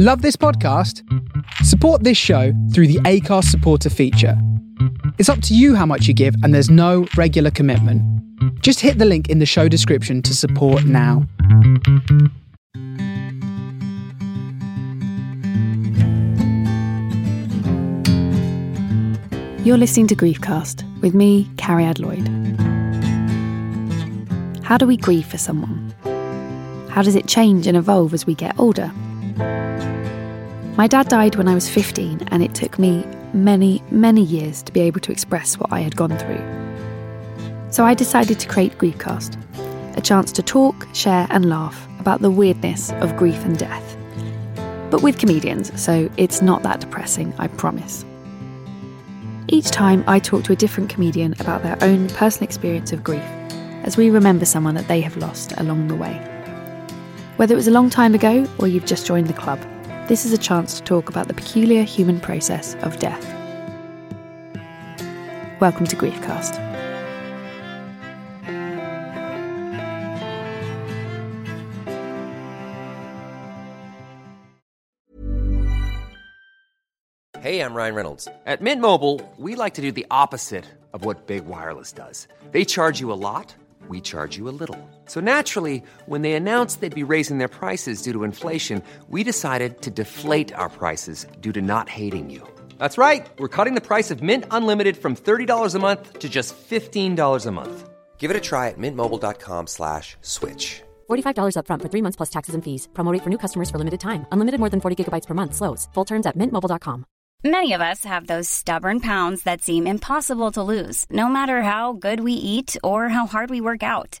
Love this podcast? Support this show through the Acast supporter feature. It's up to you how much you give, and there's no regular commitment. Just hit the link in the show description to support now. You're listening to Griefcast with me, Cariad Lloyd. How do we grieve for someone? How does it change and evolve as we get older? My dad died when I was 15, and it took me many, many years to be able to express what I had gone through. So I decided to create Griefcast, a chance to talk, share, and laugh about the weirdness of grief and death. But with comedians, so it's not that depressing, I promise. Each time, I talk to a different comedian about their own personal experience of grief as we remember someone that they have lost along the way. Whether it was a long time ago or you've just joined the club, this is a chance to talk about the peculiar human process of death. Welcome to Griefcast. Hey, I'm Ryan Reynolds. At Mint Mobile, we like to do the opposite of what Big Wireless does. They charge you a lot, we charge you a little. So naturally, when they announced they'd be raising their prices due to inflation, we decided to deflate our prices due to not hating you. That's right. We're cutting the price of Mint Unlimited from $30 a month to just $15 a month. Give it a try at mintmobile.com slash switch. $45 upfront for three months plus taxes and fees. Promo rate for new customers for limited time. Unlimited more than 40 gigabytes per month. Slows. Full terms at mintmobile.com. Many of us have those stubborn pounds that seem impossible to lose, no matter how good we eat or how hard we work out.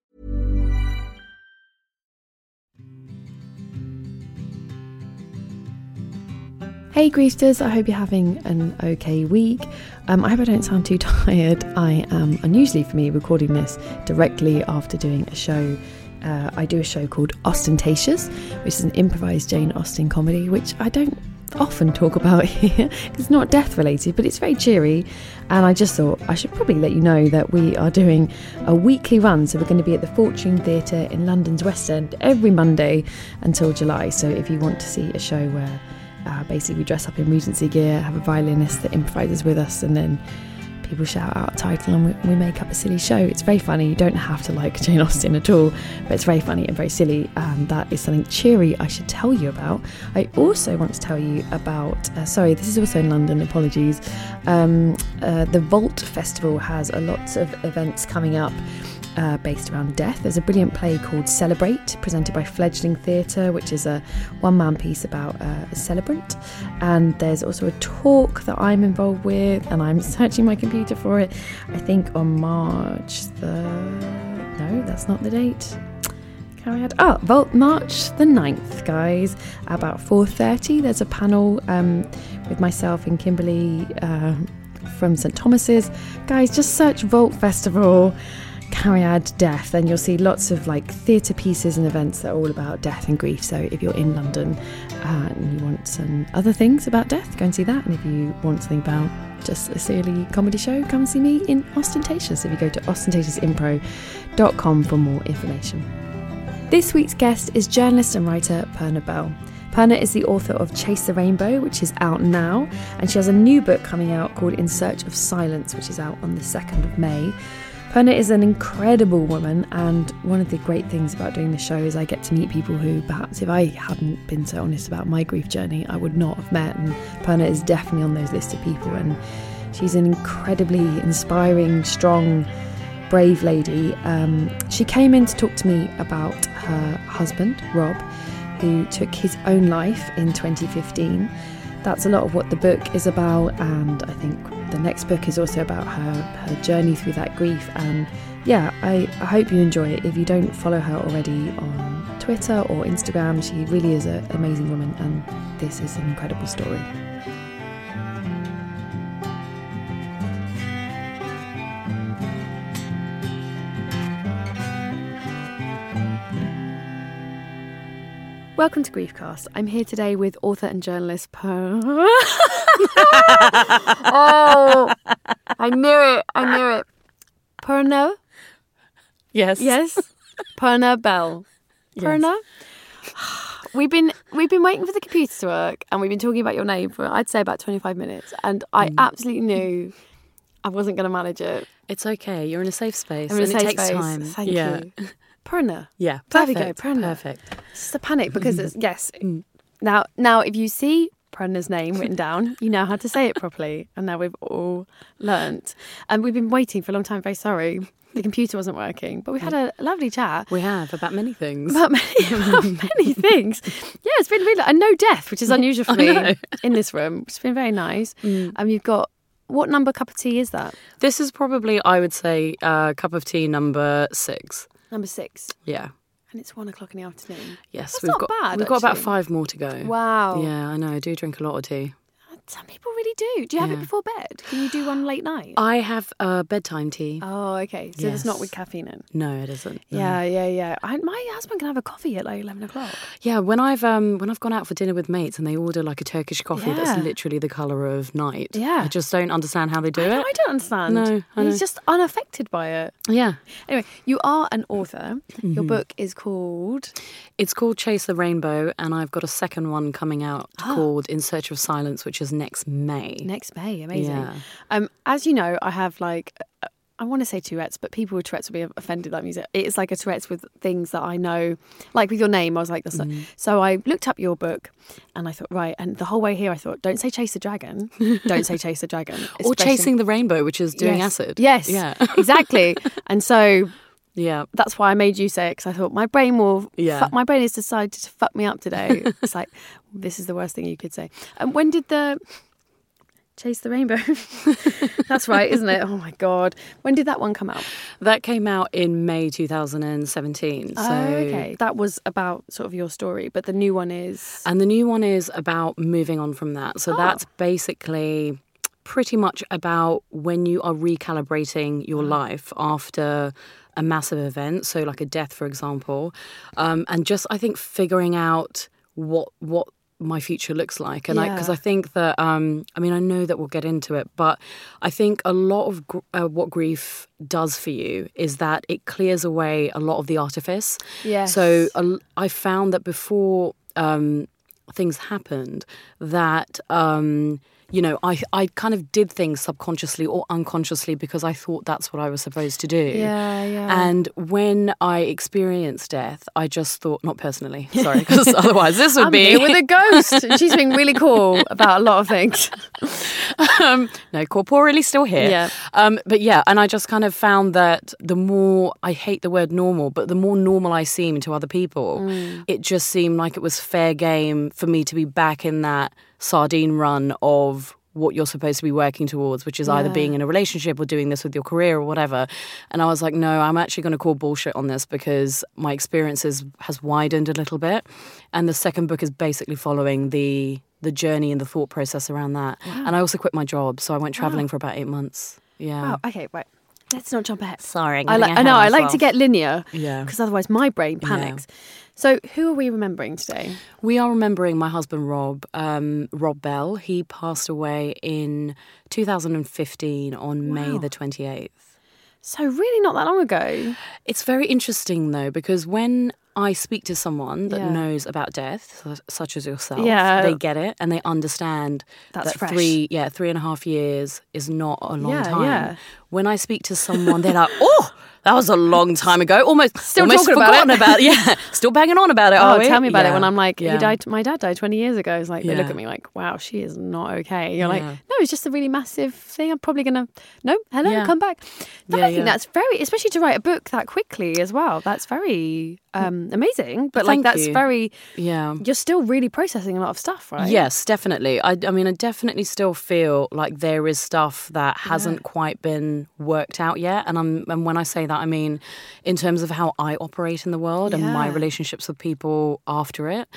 Hey Griefsters, I hope you're having an okay week. Um, I hope I don't sound too tired. I am unusually for me recording this directly after doing a show. Uh, I do a show called Ostentatious, which is an improvised Jane Austen comedy, which I don't often talk about here. it's not death related, but it's very cheery. And I just thought I should probably let you know that we are doing a weekly run. So we're going to be at the Fortune Theatre in London's West End every Monday until July. So if you want to see a show where uh, basically we dress up in Regency gear, have a violinist that improvises with us, and then people shout out a title and we, we, make up a silly show. It's very funny. You don't have to like Jane Austen at all, but it's very funny and very silly. And that is something cheery I should tell you about. I also want to tell you about, uh, sorry, this is also in London, apologies. Um, uh, the Vault Festival has a lots of events coming up uh, based around death. There's a brilliant play called Celebrate, presented by Fledgling Theatre, which is a one man piece about uh, a celebrant. And there's also a talk that I'm involved with, and I'm searching my computer for it. I think on March the. No, that's not the date. Carry on. Oh, Vault March the 9th, guys. About 4.30, there's a panel um, with myself and Kimberly uh, from St Thomas's. Guys, just search Vault Festival Cariad Death, then you'll see lots of like theatre pieces and events that are all about death and grief. So if you're in London uh, and you want some other things about death, go and see that. And if you want something about just a silly comedy show, come and see me in Ostentatious. If you go to ostentatiousimpro.com for more information. This week's guest is journalist and writer Poorna Bell. Poorna is the author of Chase the Rainbow, which is out now, and she has a new book coming out called In Search of Silence, which is out on the 2nd of May. Poorna is an incredible woman, and one of the great things about doing the show is I get to meet people who perhaps if I hadn't been so honest about my grief journey, I would not have met. And Poorna is definitely on those lists of people, and she's an incredibly inspiring, strong, brave lady. Um, she came in to talk to me about her husband, Rob, who took his own life in 2015 that's a lot of what the book is about and i think the next book is also about her her journey through that grief. And yeah I, I hope you enjoy it. If you don't follow her already on twitter or instagram she really is an amazing woman and this is an incredible story Welcome to Griefcast. I'm here today with author and journalist Per. oh, I knew it. I knew it. Perna? Yes. Yes. Perna Bell. Perna? We've been we've been waiting for the computer to work and we've been talking about your name for I'd say about 25 minutes and I Mm. absolutely knew I wasn't going to manage it. It's okay. You're in a safe space, I'm in a and safe it takes space. time. Thank yeah. you. Perna. Yeah. There we go, Perfect. Prana. Perfect. It's just a panic because it's yes. Mm. Now now if you see Poorna's name written down, you know how to say it properly. And now we've all learnt. And we've been waiting for a long time, very sorry. The computer wasn't working. But we had a lovely chat. We have about many things. about many, about many things. Yeah, it's been really and no death, which is unusual for me in this room. It's been very nice. And you've got what number cup of tea is that? This is probably, I would say, uh, cup of tea number six. Number six, Yeah. and it's one o'clock in the afternoon. Yes, That's we've not got bad, we've got about actually. five more to go. Wow. Yeah, I know. I do drink a lot of tea. Some people really do. Do you have it before bed? Can you do one late night? I have uh, bedtime tea. oh, okay. So it's not with caffeine in. No, it isn't. No. Yeah, yeah, yeah. I, my husband can have a coffee at like eleven o'clock. Yeah, when I've um when I've gone out for dinner with mates and they order like a Turkish coffee Yeah. that's literally the colour of night. Yeah. I just don't understand how they do I, it. I don't understand. No, I He's just unaffected by it. Yeah. Anyway, you are an author. Mm-hmm. Your book is called It's called Chase the Rainbow, and I've got a second one coming out Ah. called In Search of Silence, which is next May. Next May. Amazing. Yeah. Um, as you know, I have like. I want to say Tourette's, but people with Tourette's will be offended that music. It's like a Tourette's with things that I know, like with your name. I was like. Mm-hmm. So I looked up your book, and I thought, right. And the whole way here, I thought, don't say chase the dragon, don't say chase the dragon, Or especially- Chasing the Rainbow, which is doing Yes. acid. Yes, Yeah. exactly. And so yeah. that's why I made you say it because I thought my brain will. Yeah. Fuck, my brain has decided to fuck me up today. it's like this is the worst thing you could say. And when did the chase the rainbow? That's right, isn't it? Oh my god! When did that one come out? That came out in May 2017. So oh, okay, that was about sort of your story, but the new one is. And the new one is about moving on from that. So ah. that's basically pretty much about when you are recalibrating your mm. life after a massive event, so like a death, for example, um, and just I think figuring out what what my future looks like, and I because Yeah. I, think that um, I mean I know that we'll get into it, but I think a lot of gr- uh, what grief does for you is that it clears away a lot of the artifice. Yes. So I found that before um, things happened, that um, you know I I kind of did things subconsciously or unconsciously because I thought that's what I was supposed to do. Yeah, yeah. And when I experienced death, I just thought, not personally, sorry, because otherwise this would I'm be here with a ghost. She's being really cool about a lot of things. um, no, corporeally still here. Yeah. Um, but yeah, and I just kind of found that the more I hate the word normal, but the more normal I seem to other people, Mm. it just seemed like it was fair game for me to be back in that sardine run of what you're supposed to be working towards, which is either being in a relationship or doing this with your career or whatever. And I was like, no, I'm actually going to call bullshit on this because my experiences has widened a little bit. And the second book is basically following the the journey and the thought process around that. And I also quit my job, so I went traveling for about eight months. Yeah. Wow. Okay, right. Let's not jump ahead. Sorry, I'm I like. I know. I like to get linear. Yeah. Because otherwise, my brain panics. So, who are we remembering today? We are remembering my husband Rob, um, Rob Bell. He passed away in 2015 on May the 28th. So, really, not that long ago. It's very interesting though because when I speak to someone that Yeah. knows about death, such as yourself, Yeah. they get it and they understand That's that fresh. three, yeah, three and a half years is not a long Yeah, time. When I speak to someone, they're like, "Oh, that was a long time ago. Almost, Still almost talking about it. about it. Yeah, still banging on about it. Oh, are we? tell me about it when I'm like, Yeah. he died. My dad died 20 years ago. It's like they look at me like, wow, she is not okay. You're like, no, it's just a really massive thing. I'm probably gonna, no, hello, Yeah. come back. Yeah, I think yeah. that's very, especially to write a book that quickly as well. That's very um, amazing. But like, that's you. very. Yeah. You're still really processing a lot of stuff, right? Yes, definitely. I, I mean, I definitely still feel like there is stuff that hasn't quite been worked out yet. And I'm, and when I say that, I mean in terms of how I operate in the world and my relationships with people after it.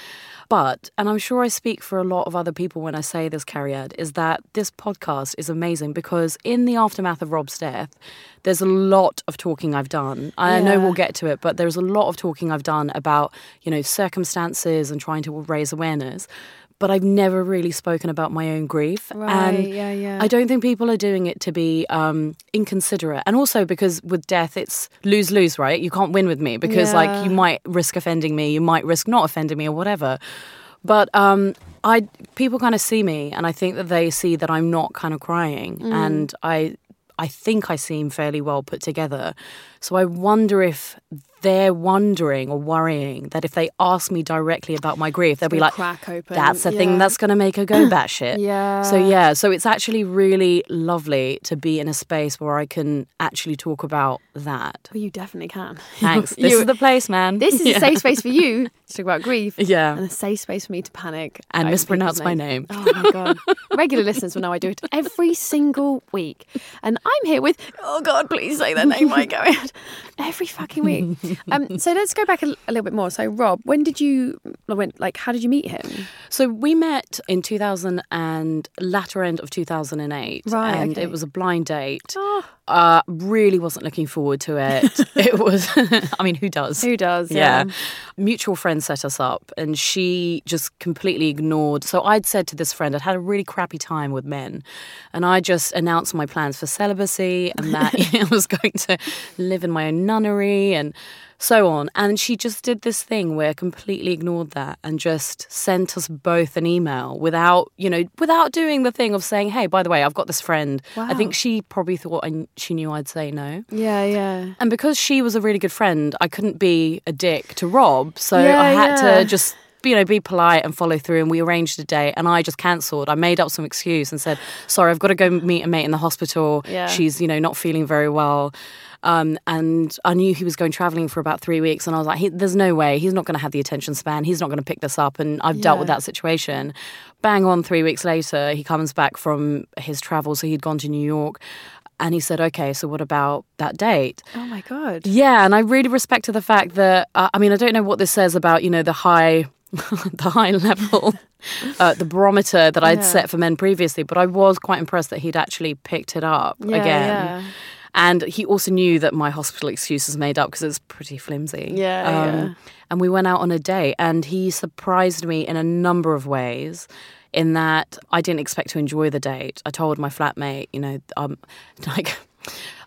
But, and I'm sure I speak for a lot of other people when I say this, Cariad, is that this podcast is amazing because in the aftermath of Rob's death, there's a lot of talking I've done. I know we'll get to it, but there's a lot of talking I've done about, you know, circumstances and trying to raise awareness. But I've never really spoken about my own grief. Right, and yeah, yeah. I don't think people are doing it to be um, inconsiderate. And also because with death, it's lose lose, right? You can't win with me because, Yeah. like, you might risk offending me, you might risk not offending me or whatever. But um, I people kind of see me, and I think that they see that I'm not kind of crying, Mm. and I I think I seem fairly well put together. So I wonder if they're wondering or worrying that if they ask me directly about my grief, they'll be like. "That's the Yeah. thing that's going to make her go batshit." Yeah. So yeah, so it's actually really lovely to be in a space where I can actually talk about that. Well, you definitely can. Thanks. This You- is the place, man. This is Yeah. a safe space for you to talk about grief. Yeah. And a safe space for me to panic. And mispronounce my name. Oh my god. Regular listeners will know I do it every single week. And I'm here with oh god, please say their name going out. Every fucking week. Um, so let's go back a, a little bit more. So Rob, when did you when like how did you meet him? So we met in 2000 and latter end of 2008. Right, And okay. it was a blind date. Oh. Uh, really wasn't looking forward to it. it was, I mean, who does? Who does? Yeah. Yeah. Mutual friend set us up and she just completely ignored. So I'd said to this friend, I'd had a really crappy time with men. And I just announced my plans for celibacy and that I was going to live in my own nunnery and so on. And she just did this thing where completely ignored that and just sent us both an email without, you know, without doing the thing of saying, hey, by the way, I've got this friend. I think she probably thought I, she knew I'd say no. Yeah, yeah. And because she was a really good friend, I couldn't be a dick to Rob. So Yeah, I had yeah. to just, you know, be polite and follow through. And we arranged a date and I just cancelled. I made up some excuse and said, sorry, I've got to go meet a mate in the hospital. Yeah. She's, you know, not feeling very well. Um, and I knew he was going traveling for about three weeks. And I was like, he, there's no way. He's not going to have the attention span. He's not going to pick this up. And I've dealt with that situation. Bang on three weeks later, he comes back from his travel. So he'd gone to New York. And he said, okay, so what about that date? Oh my god. Yeah, and I really respected the fact that uh, I mean I don't know what this says about you know the high, the high level, uh, the barometer that I'd Yeah. set for men previously, but I was quite impressed that he'd actually picked it up Yeah, again. yeah. And he also knew that my hospital excuse was made up because it's pretty flimsy. Um, Yeah, yeah. And we went out on a date, and he surprised me in a number of ways. In that I didn't expect to enjoy the date. I told my flatmate, you know, um, like,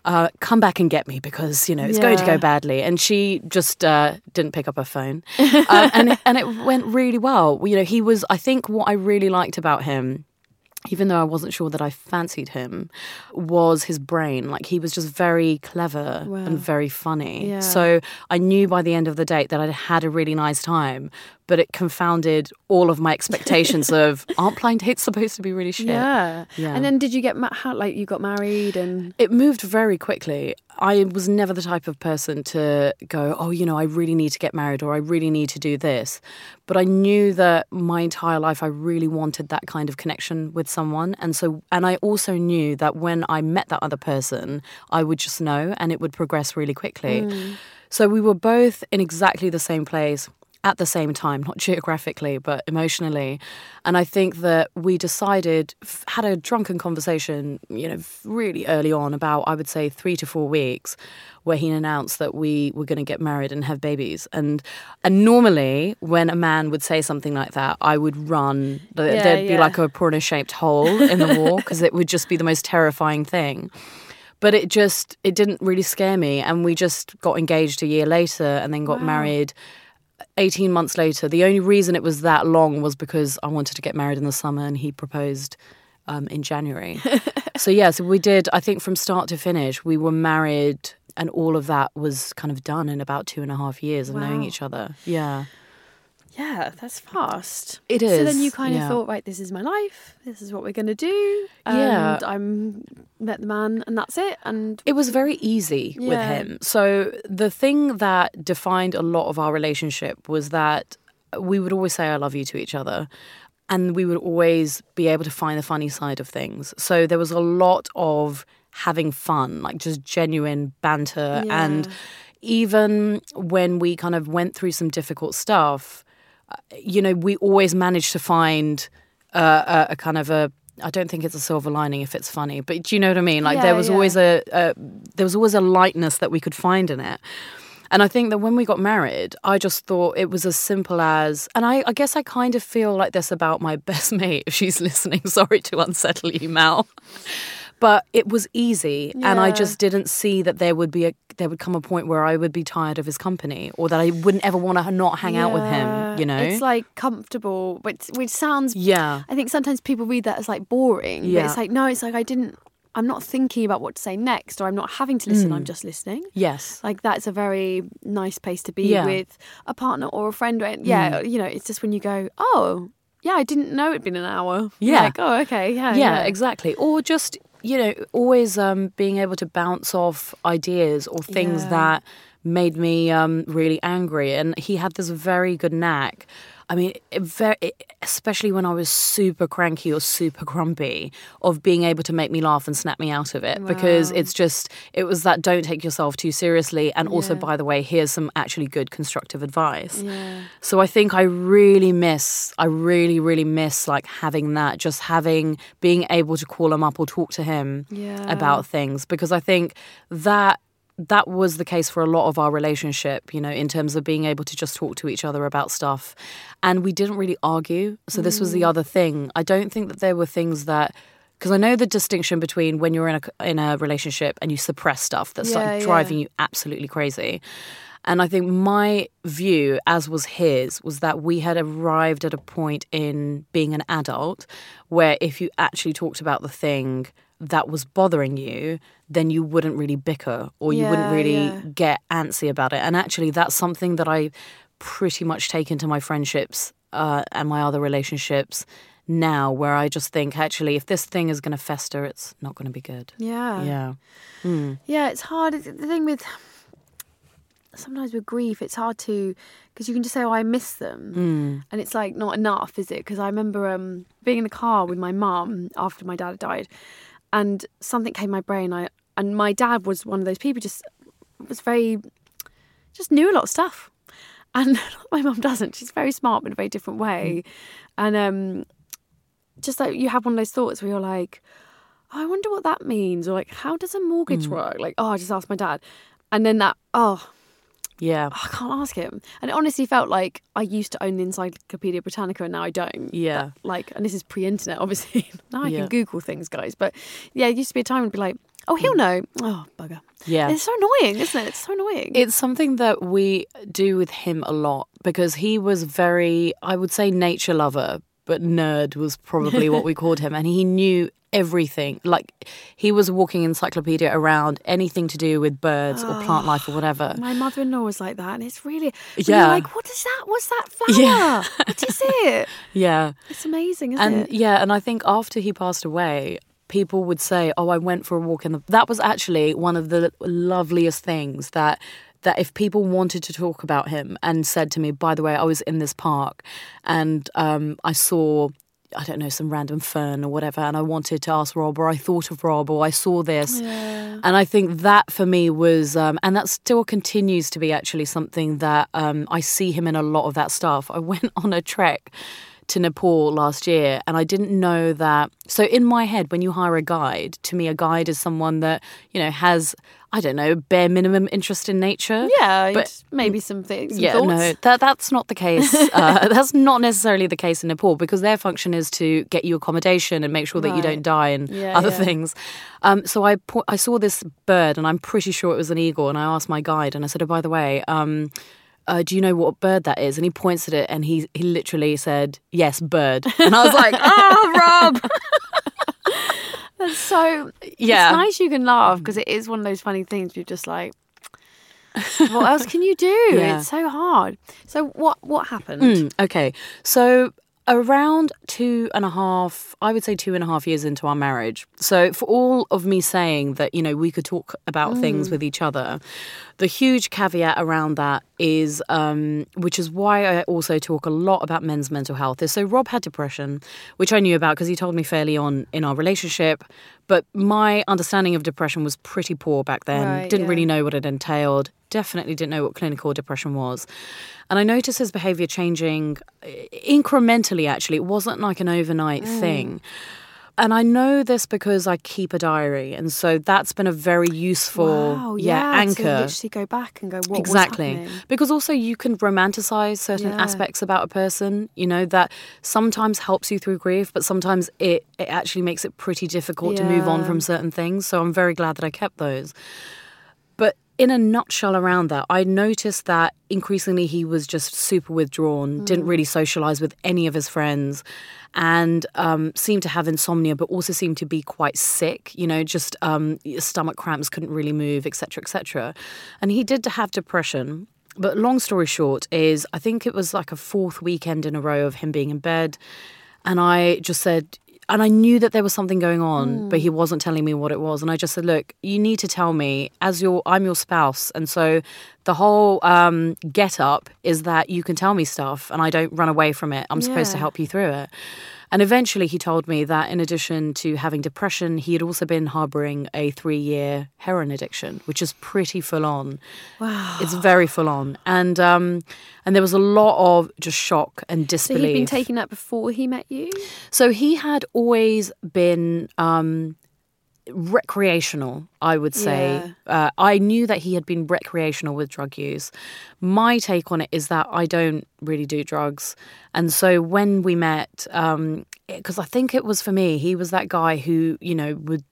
uh, come back and get me because you know it's going to go badly. And she just uh, didn't pick up her phone, uh, and it, and it went really well. You know, he was. I think what I really liked about him even though I wasn't sure that I fancied him, was his brain. Like he was just very clever Wow. and very funny. Yeah. So I knew by the end of the date that I'd had a really nice time, but it confounded all of my expectations of aren't blind dates supposed to be really shit? Yeah. Yeah. And then did you get ma- how like you got married and It moved very quickly. I was never the type of person to go, oh, you know, I really need to get married or I really need to do this. But I knew that my entire life I really wanted that kind of connection with someone. And so, and I also knew that when I met that other person, I would just know and it would progress really quickly. Mm. So we were both in exactly the same place at the same time, not geographically, but emotionally. And I think that we decided, had a drunken conversation, you know, really early on, about, I would say, three to four weeks, where he announced that we were going to get married and have babies. And and normally, when a man would say something like that, I would run. Yeah, There'd be like a prawn shaped hole in the wall because it would just be the most terrifying thing but it just it didn't really scare me and we just got engaged a year later and then got married 18 months later the only reason it was that long was because i wanted to get married in the summer and he proposed um, in january. So yeah so we did i think from start to finish we were married and all of that was kind of done in about two and a half years of knowing each other. Yeah yeah, that's fast. It So then you kind yeah. of thought, right, this is my life. This is what we're going to do. Yeah. And I'm met the man and that's it. And It was very easy with him. So the thing that defined a lot of our relationship was that we would always say I love you to each other. And we would always be able to find the funny side of things. So there was a lot of having fun, like just genuine banter. And even when we kind of went through some difficult stuff, you know, we always managed to find uh, a, a kind of a I don't think it's a silver lining if it's funny, but do you know what I mean? Like there was yeah. always a, a there was always a lightness that we could find in it. And I think that when we got married, I just thought it was as simple as, and I, I guess I kind of feel like this about my best mate, if she's listening. Sorry to unsettle you, Mal. But it was easy, and I just didn't see that there would be a there would come a point where I would be tired of his company, or that I wouldn't ever want to not hang out with him. You know? it's like comfortable, which which sounds. yeah, I think sometimes people read that as like boring. But Yeah. it's like no, it's like I didn't. I'm not thinking about what to say next, or I'm not having to listen. I'm mm. just listening. yes, Like that's a very nice place to be Yeah. with a partner or a friend. Or, mm. yeah, you know, it's just when you go, oh, yeah, I didn't know it'd been an hour. Yeah. Like, oh, okay, yeah, yeah, exactly. Or just you know, always um, being able to bounce off ideas or things Yeah. that made me um, really angry. And he had this very good knack. I mean, it very, especially when I was super cranky or super grumpy, of being able to make me laugh and snap me out of it because it's just, it was that don't take yourself too seriously. And also, Yeah. by the way, here's some actually good constructive advice. Yeah. So I think I really miss, I really, really miss like having that, just having, being able to call him up or talk to him Yeah. about things because I think that that was the case for a lot of our relationship, you know, in terms of being able to just talk to each other about stuff. And we didn't really argue. So this was the Mm. other thing. I don't think that there were things that because I know the distinction between when you're in a in a relationship and you suppress stuff that's Yeah, like yeah. driving you absolutely crazy. And I think my view, as was his, was that we had arrived at a point in being an adult where if you actually talked about the thing that was bothering you, then you wouldn't really bicker or you wouldn't really yeah. get antsy about it. And actually, that's something that I pretty much take into my friendships uh, and my other relationships now, where I just think, actually, if this thing is going to fester, it's not going to be good. Yeah. Yeah. Yeah, it's hard. The thing with sometimes with grief, it's hard to because you can just say, "Oh, I miss them," and it's like not enough, is it? Because I remember um, being in the car with my mum after my dad died, and something came in my brain. I and my dad was one of those people just was very just knew a lot of stuff, and my mum doesn't. She's very smart but in a very different way, and um, just like you have one of those thoughts where you're like. "Oh, I wonder what that means, or like, how does a mortgage work? Like, oh, I just asked my dad, and then that, oh, Yeah. I can't ask him. And it honestly felt like I used to own the Encyclopedia Britannica, and now I don't. Yeah. That, like, and this is pre-internet, obviously. now I Yeah. can Google things, guys. But yeah, it used to be a time I'd be like, oh, he'll mm. know. Oh, bugger. Yeah. It's so annoying, isn't it? It's so annoying. It's something that we do with him a lot because he was very, I would say, nature lover, but nerd was probably what we called him. And he knew everything. Like he was a walking encyclopedia around anything to do with birds or plant life or oh, whatever. My mother-in-law was like that, and it's really Yeah. You're like, what is that? What's that flower? Yeah. what is it? Yeah. It's amazing, isn't And it? yeah, and I think after he passed away, people would say, "Oh, I went for a walk in the." That was actually one of the loveliest things that that if people wanted to talk about him and said to me, "By the way, I was in this park and um, I saw." I don't know, some random fern or whatever, and I wanted to ask Rob, or I thought of Rob, or I saw this. And I think that for me was, um, and that still continues to be actually something that um, I see him in a lot of that stuff. I went on a trek to Nepal last year and I didn't know that. So, in my head, when you hire a guide, to me, a guide is someone that, you know, has, I don't know, bare minimum interest in nature. yeah, but- maybe some things. Some Yeah, thoughts. no, that that's not the case. Uh, that's not necessarily the case in Nepal because their function is to get you accommodation and make sure that you don't die and Yeah, other yeah. things. Um, so I po- I saw this bird and I'm pretty sure it was an eagle. And I asked my guide and I said, "Oh, by the way." Um, uh, do you know what bird that is? And he points at it and he he literally said, "Yes, bird." And I was like, "Oh, Rob." That's so. Yeah. It's nice you can laugh because it is one of those funny things. You're just like, what else can you do? Yeah. It's so hard. So what what happened? Mm, okay. So around two and a half, I would say two and a half years into our marriage. So for all of me saying that, you know, we could talk about things with each other, the huge caveat around that is, um, which is why I also talk a lot about men's mental health, is so Rob had depression, which I knew about because he told me fairly on in our relationship. But my understanding of depression was pretty poor back then. Right, Didn't yeah. really know what it entailed. Definitely didn't know what clinical depression was. And I noticed his behavior changing uh, incrementally, actually. It wasn't like an overnight thing. And I know this because I keep a diary, and so that's been a very useful, Wow, yeah, To anchor. literally go back and go, what exactly. because also you can romanticize certain Yeah. aspects about a person you know that sometimes helps you through grief but sometimes it, it actually makes it pretty difficult to move on from certain things. So i'm very glad that i kept those in a nutshell around that i noticed that increasingly he was just super withdrawn didn't Mm. really socialize with any of his friends and um, seemed to have insomnia but also seemed to be quite sick you know just um, stomach cramps couldn't really move etc etc and he did have depression but long story short is i think it was like a fourth weekend in a row of him being in bed and i just said and I knew that there was something going on, but he wasn't telling me what it was. And I just said, "Look, you need to tell me, as your I'm your spouse, and so the whole um, get up is that you can tell me stuff, and I don't run away from it. I'm supposed to help you through it." And eventually, he told me that in addition to having depression, he had also been harboring a three-year heroin addiction, which is pretty full on. Wow, it's very full on, and um, and there was a lot of just shock and disbelief. So he'd been taking that before he met you? So he had always been um, recreational, I would say. Uh, I knew that he had been recreational with drug use. My take on it is that I don't really do drugs. And so when we met, because I think it was for me, he was that guy who, you know, would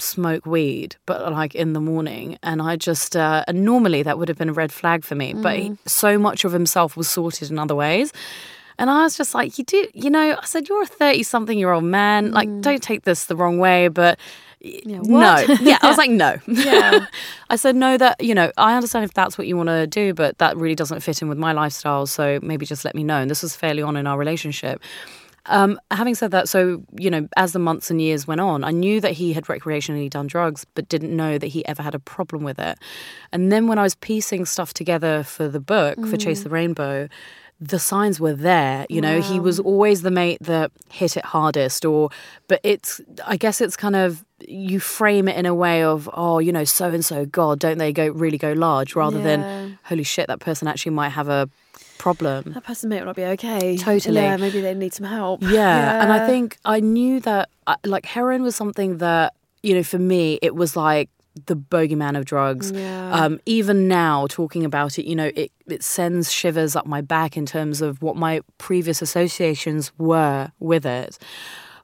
smoke weed, but like in the morning. And I just, uh, and normally that would have been a red flag for me, but he, so much of himself was sorted in other ways. And I was just like, you do, you know, I said, you're a 30 something year old man. Like, don't take this the wrong way, but no. what? Yeah. I was like, no. Yeah. I said, no, that, you know, I understand if that's what you want to do, but that really doesn't fit in with my lifestyle. So maybe just let me know. And this was fairly on in our relationship. Um, having said that, so, you know, as the months and years went on, I knew that he had recreationally done drugs, but didn't know that he ever had a problem with it. And then when I was piecing stuff together for the book, for Chase the Rainbow, the signs were there. You know, he was always the mate that hit it hardest, or, but it's, I guess it's kind of, you frame it in a way of, oh, you know, so and so, God, don't they go really go large, rather Yeah. than, holy shit, that person actually might have a problem. That person may not be okay. Totally. Yeah, maybe they need some help. Yeah. And I think I knew that, like, heroin was something that, you know, for me, it was like the bogeyman of drugs. Yeah. Um, even now, talking about it, you know, it, it sends shivers up my back in terms of what my previous associations were with it.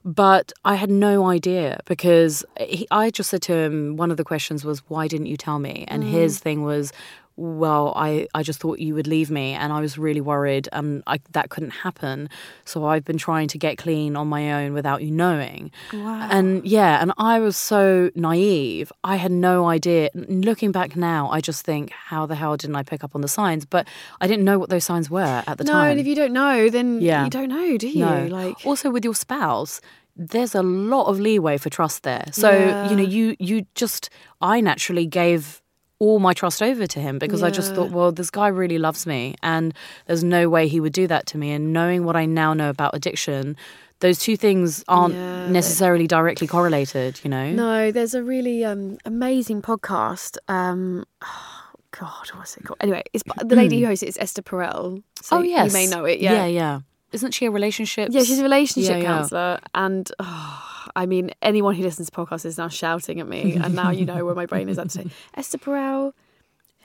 But I had no idea because he, I just said to him, one of the questions was, why didn't you tell me? And his thing was, well, I, I just thought you would leave me and I was really worried and I, that couldn't happen. So I've been trying to get clean on my own without you knowing. Wow. And yeah, and I was so naive. I had no idea. Looking back now, I just think, how the hell didn't I pick up on the signs? But I didn't know what those signs were at the no, time. No, and if you don't know, then Yeah. you don't know, do you? No. Like, also with your spouse, there's a lot of leeway for trust there. So Yeah. you know, you you just I naturally gave all my trust over to him because I just thought, well, this guy really loves me, and there's no way he would do that to me. And knowing what I now know about addiction. Those two things aren't Yeah, necessarily directly correlated, you know? No, there's a really um, amazing podcast. Um, God, what's it called? Anyway, it's the lady who hosts it is Esther Perel. So oh, yes. you may know it. Yeah, Yeah, yeah. Isn't she a relationship? Yeah, she's a relationship Yeah, yeah. counselor, and oh, I mean, anyone who listens to podcasts is now shouting at me, and now you know where my brain is at today. Esther Perel.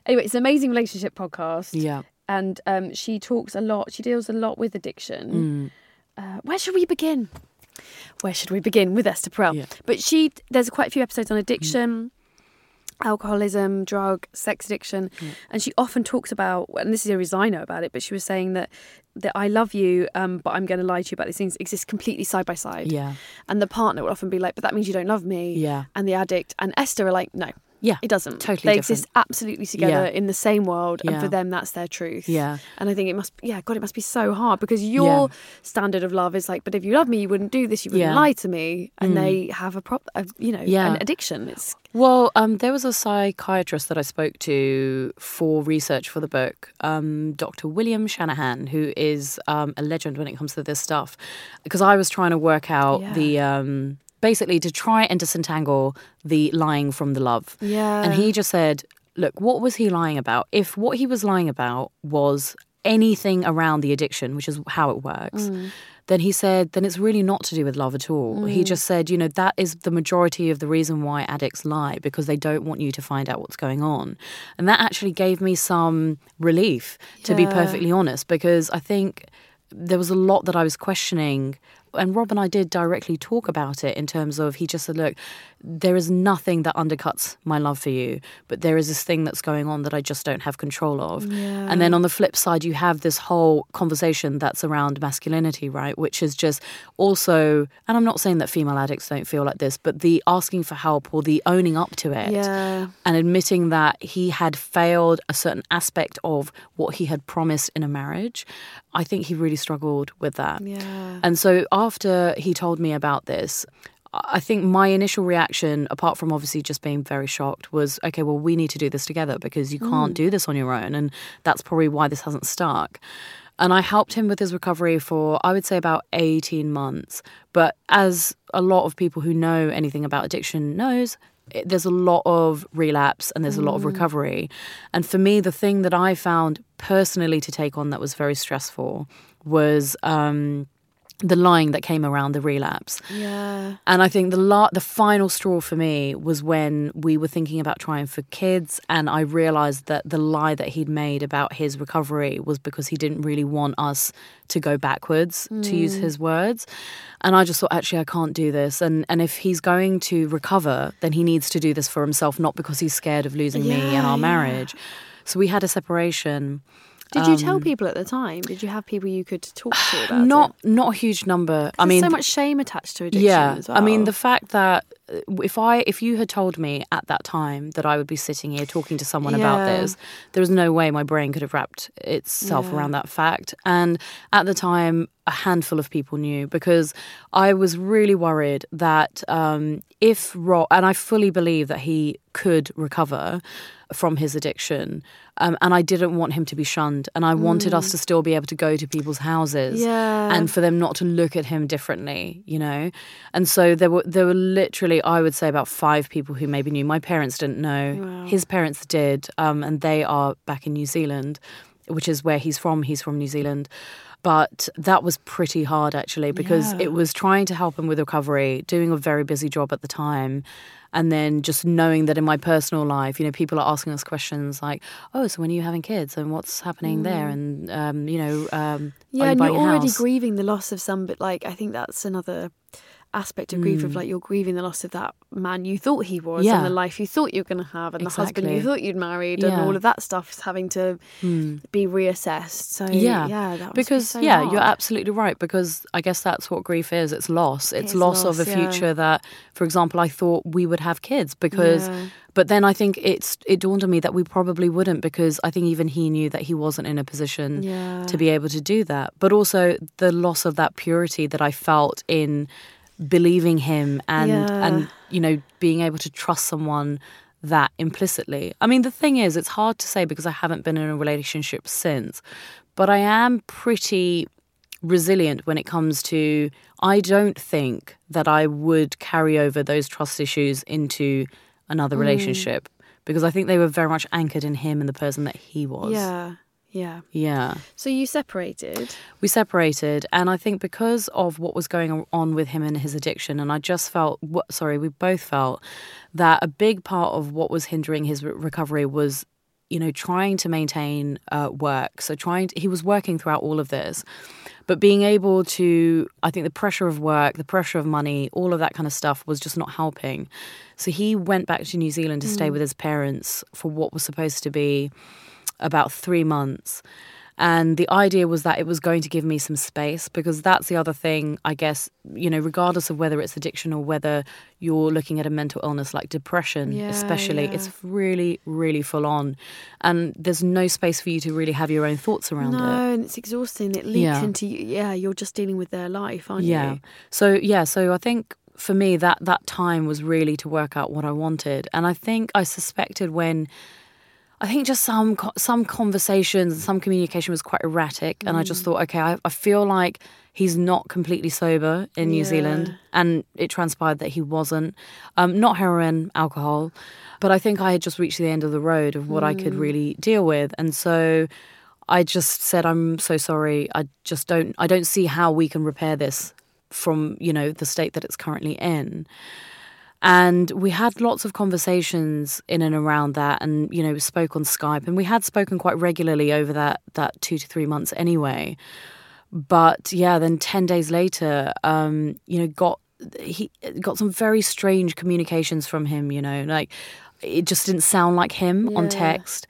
Anyway, it's an amazing relationship podcast. Yeah. and um, she talks a lot. She deals a lot with Mm. addiction. Uh, where should we begin? Where should we begin with Esther Perel? Yeah. But she, there's quite a few episodes on addiction, alcoholism, drug, sex addiction, and she often talks about. And this is a reason I know about it. But she was saying that that I love you, um, but I'm going to lie to you about these things exist completely side by side. Yeah. And the partner will often be like, "But that means you don't love me." Yeah. And the addict and Esther are like, "No." Yeah. It doesn't. Totally They different. exist absolutely together Yeah. in the same world, and for them, that's their truth. Yeah. And I think it must, yeah, God, it must be so hard because your standard of love is like, but if you love me, you wouldn't do this, you wouldn't Yeah. Mm. lie to me, and they have a prop, a, you know, Yeah. an addiction. It's Well, um, there was a psychiatrist that I spoke to for research for the book, um, Dr. William Shanahan, who is um, a legend when it comes to this stuff. Because I was trying to work out Yeah. the. Basically, to try and disentangle the lying from the love. Yeah. And he just said, look, what was he lying about? If what he was lying about was anything around the addiction, which is how it works, mm. then he said, then it's really not to do with love at all. He mm. just said, you know, that is the majority of the reason why addicts lie because they don't want you to find out what's going on. And that actually gave me some relief, to be perfectly honest, because I think there was a lot that I was questioning. And Rob and I did directly talk about it in terms of he just said, Look, there is nothing that undercuts my love for you, but there is this thing that's going on that I just don't have control of. Yeah. And then on the flip side, you have this whole conversation that's around masculinity, right? Which is just also, and I'm not saying that female addicts don't feel like this, but the asking for help or the owning up to it Yeah. and admitting that he had failed a certain aspect of what he had promised in a marriage, I think he really struggled with that. Yeah. And so after he told me about this, I think my initial reaction, apart from obviously just being very shocked, was okay, well, we need to do this together because you can't do this on your own. And that's probably why this hasn't stuck. And I helped him with his recovery for, I would say, about 18 months. But as a lot of people who know anything about addiction knows, it- there's a lot of relapse and there's a lot of recovery. And for me, the thing that I found personally to take on that was very stressful was um, the lying that came around the relapse. Yeah. And I think the la- the final straw for me was when we were thinking about trying for kids, and I realized that the lie that he'd made about his recovery was because he didn't really want us to go backwards, to use hmm. his words. And I just thought, actually, I can't do this. And and if he's going to recover, then he needs to do this for himself, not because he's scared of losing me and our yeah. marriage. So we had a separation. Did you tell people at the time? Did you have people you could talk to about Um, Not it? not a huge number. I There's mean, so much shame attached to addiction. yeah as well. i mean the fact that uh, if i if you had told me at that time that i would be sitting here talking to someone about this there was no way my brain could have wrapped itself Yeah. around that fact and at the time a handful of people knew because i was really worried that um, if rob and i fully believe that he could recover from his addiction um, and i didn't want him to be shunned and i wanted us to still be able to go to people's houses Mm. Yeah. and for them not to look at him differently, you know. And so there were there were literally, I would say, about five people who maybe knew. My parents didn't know. His parents did, um, and they are back in New Zealand, which is where he's from. He's from New Zealand. But that was pretty hard actually because Yeah. it was trying to help him with recovery, doing a very busy job at the time. And then just knowing that in my personal life, you know, people are asking us questions like, "Oh, so when are you having kids? And what's happening there? And um, you know, um, Mm. yeah, you and you're already house?" grieving the loss of some, but like I think that's another aspect of grief of like you're grieving the loss of that man you thought he was Mm. Yeah. and the life you thought you were going to have and the husband you thought you'd married and all of that stuff is having to be reassessed so yeah yeah that must be because so yeah hard. you're absolutely right because i guess that's what grief is it's loss it's is loss, of a yeah. future that for example i thought we would have kids because Yeah. but then i think it's it dawned on me that we probably wouldn't because i think even he knew that he wasn't in a position Yeah. to be able to do that but also the loss of that purity that i felt in believing him and Yeah. and you know being able to trust someone that implicitly. I mean, the thing is, it's hard to say because I haven't been in a relationship since, but I am pretty resilient when it comes to. I don't think that I would carry over those trust issues into another mm. relationship because I think they were very much anchored in him and the person that he was. yeah yeah Yeah. so you separated We separated, and I think because of what was going on with him and his addiction, and I just felt, sorry, we both felt that a big part of what was hindering his recovery was, you know, trying to maintain uh, work. So trying, to, he was working throughout all of this, but being able to, I think the pressure of work, the pressure of money, all of that kind of stuff was just not helping. So he went back to New Zealand to stay with his parents for what was supposed to be about three months. And the idea was that it was going to give me some space because that's the other thing, I guess, you know, regardless of whether it's addiction or whether you're looking at a mental illness like depression, Yeah, especially, yeah. it's really, really full on. And there's no space for you to really have your own thoughts around it. no and it's exhausting it leaks Yeah. into you yeah you're just dealing with their life aren't yeah. you Yeah. So yeah, so I think for me that that time was really to work out what I wanted, and I think I suspected when. I think just some some conversations and some communication was quite erratic, and I just thought, okay, I, I feel like he's not completely sober in New Yeah. Zealand, and it transpired that he wasn't. Um, not heroin, alcohol, but I think I had just reached the end of the road of what I could really deal with, and so I just said, I'm so sorry. I just don't, I don't see how we can repair this from, you know, the state that it's currently in. And we had lots of conversations in and around that and, you know, we spoke on Skype. And we had spoken quite regularly over that, that two to three months anyway. But yeah, then 10 days later, um, you know, got, he got some very strange communications from him, you know, like it just didn't sound like him on text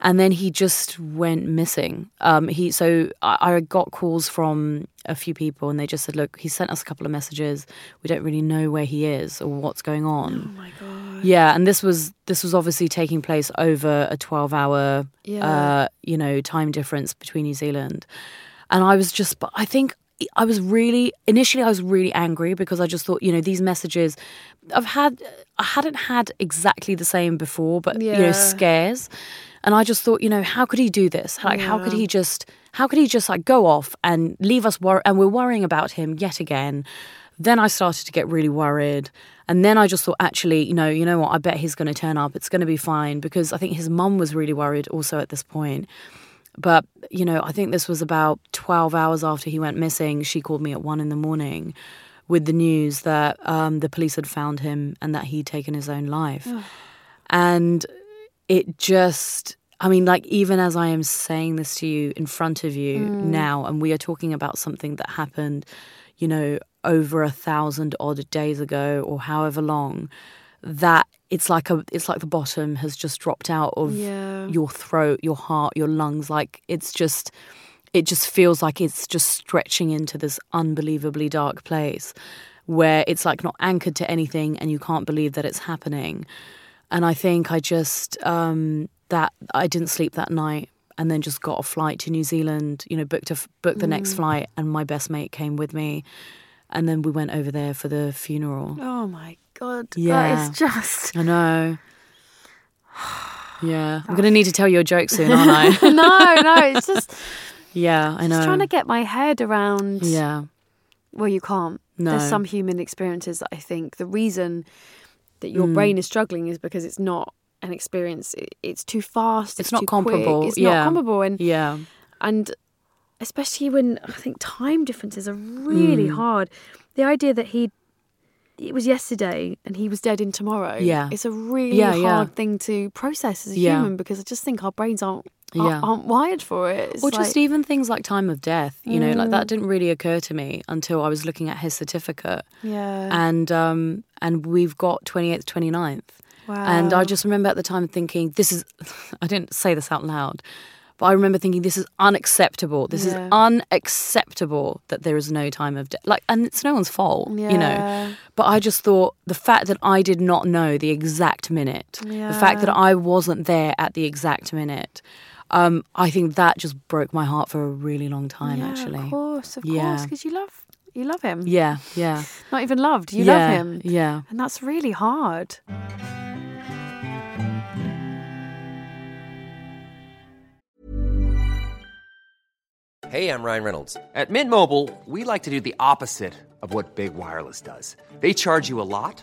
and then he just went missing. Um, he so I, I got calls from a few people, and they just said, "Look, he sent us a couple of messages. We don't really know where he is or what's going on." Oh my god. Yeah, and this was this was obviously taking place over a twelve hour, Yeah. uh, you know, time difference between New Zealand, and I was just, but I think. I was really initially I was really angry because I just thought you know these messages I've had I hadn't had exactly the same before but you know scares and I just thought you know how could he do this? Like how could he just how could he just like go off and leave us wor- and we're worrying about him yet again? Then I started to get really worried. And then I just thought actually you know you know what? I bet he's going to turn up. It's going to be fine because I think his mum was really worried also at this point. But, you know, I think this was about 12 hours after he went missing. She called me at one in the morning with the news that um, the police had found him and that he'd taken his own life. and it just, I mean, like, even as I am saying this to you in front of you mm. now, and we are talking about something that happened, you know, over a thousand odd days ago or however long, that it's like a it's like the bottom has just dropped out of Yeah. your throat, your heart, your lungs. Like it's just, it just feels like it's just stretching into this unbelievably dark place where it's like not anchored to anything and you can't believe that it's happening. And I think I just, um, that I didn't sleep that night and then just got a flight to New Zealand, you know, booked a, booked the next flight and my best mate came with me. And then we went over there for the funeral. Oh my god. Yeah. That is just I know. Yeah, I'm gonna need to tell you a joke soon, aren't I? no, no. It's just, yeah, I know. I'm just trying to get my head around. Yeah, Well, you can't. No. There's some human experiences that I think the reason that your Mm. brain is struggling is because it's not an experience. It's too fast. It's It's, not too quick, comparable, It's yeah. not comparable, and yeah, and especially when I think time differences are really Mm. hard. The idea that he it was yesterday and he was dead in tomorrow. Yeah. it's a really Yeah, hard yeah. thing to process as a human because I just think our brains aren't, Yeah. aren't wired for it. It's or just like- even things like time of death. You know, like Mm. that didn't really occur to me until I was looking at his certificate, yeah. and um, and we've got 28th, 29th, Wow. and I just remember at the time thinking, this is. I didn't say this out loud. But I remember thinking this is unacceptable. This Yeah. is unacceptable that there is no time of death. Like, and it's no one's fault, yeah. you know. But I just thought the fact that I did not know the exact minute, yeah. the fact that I wasn't there at the exact minute, um, I think that just broke my heart for a really long time. yeah, actually, of course, of Yeah. course, because you love you love him. yeah, yeah, Not even loved, you yeah, love him, Yeah, and that's really hard. Hey, I'm Ryan Reynolds. At Mint Mobile, we like to do the opposite of what Big Wireless does. They charge you a lot,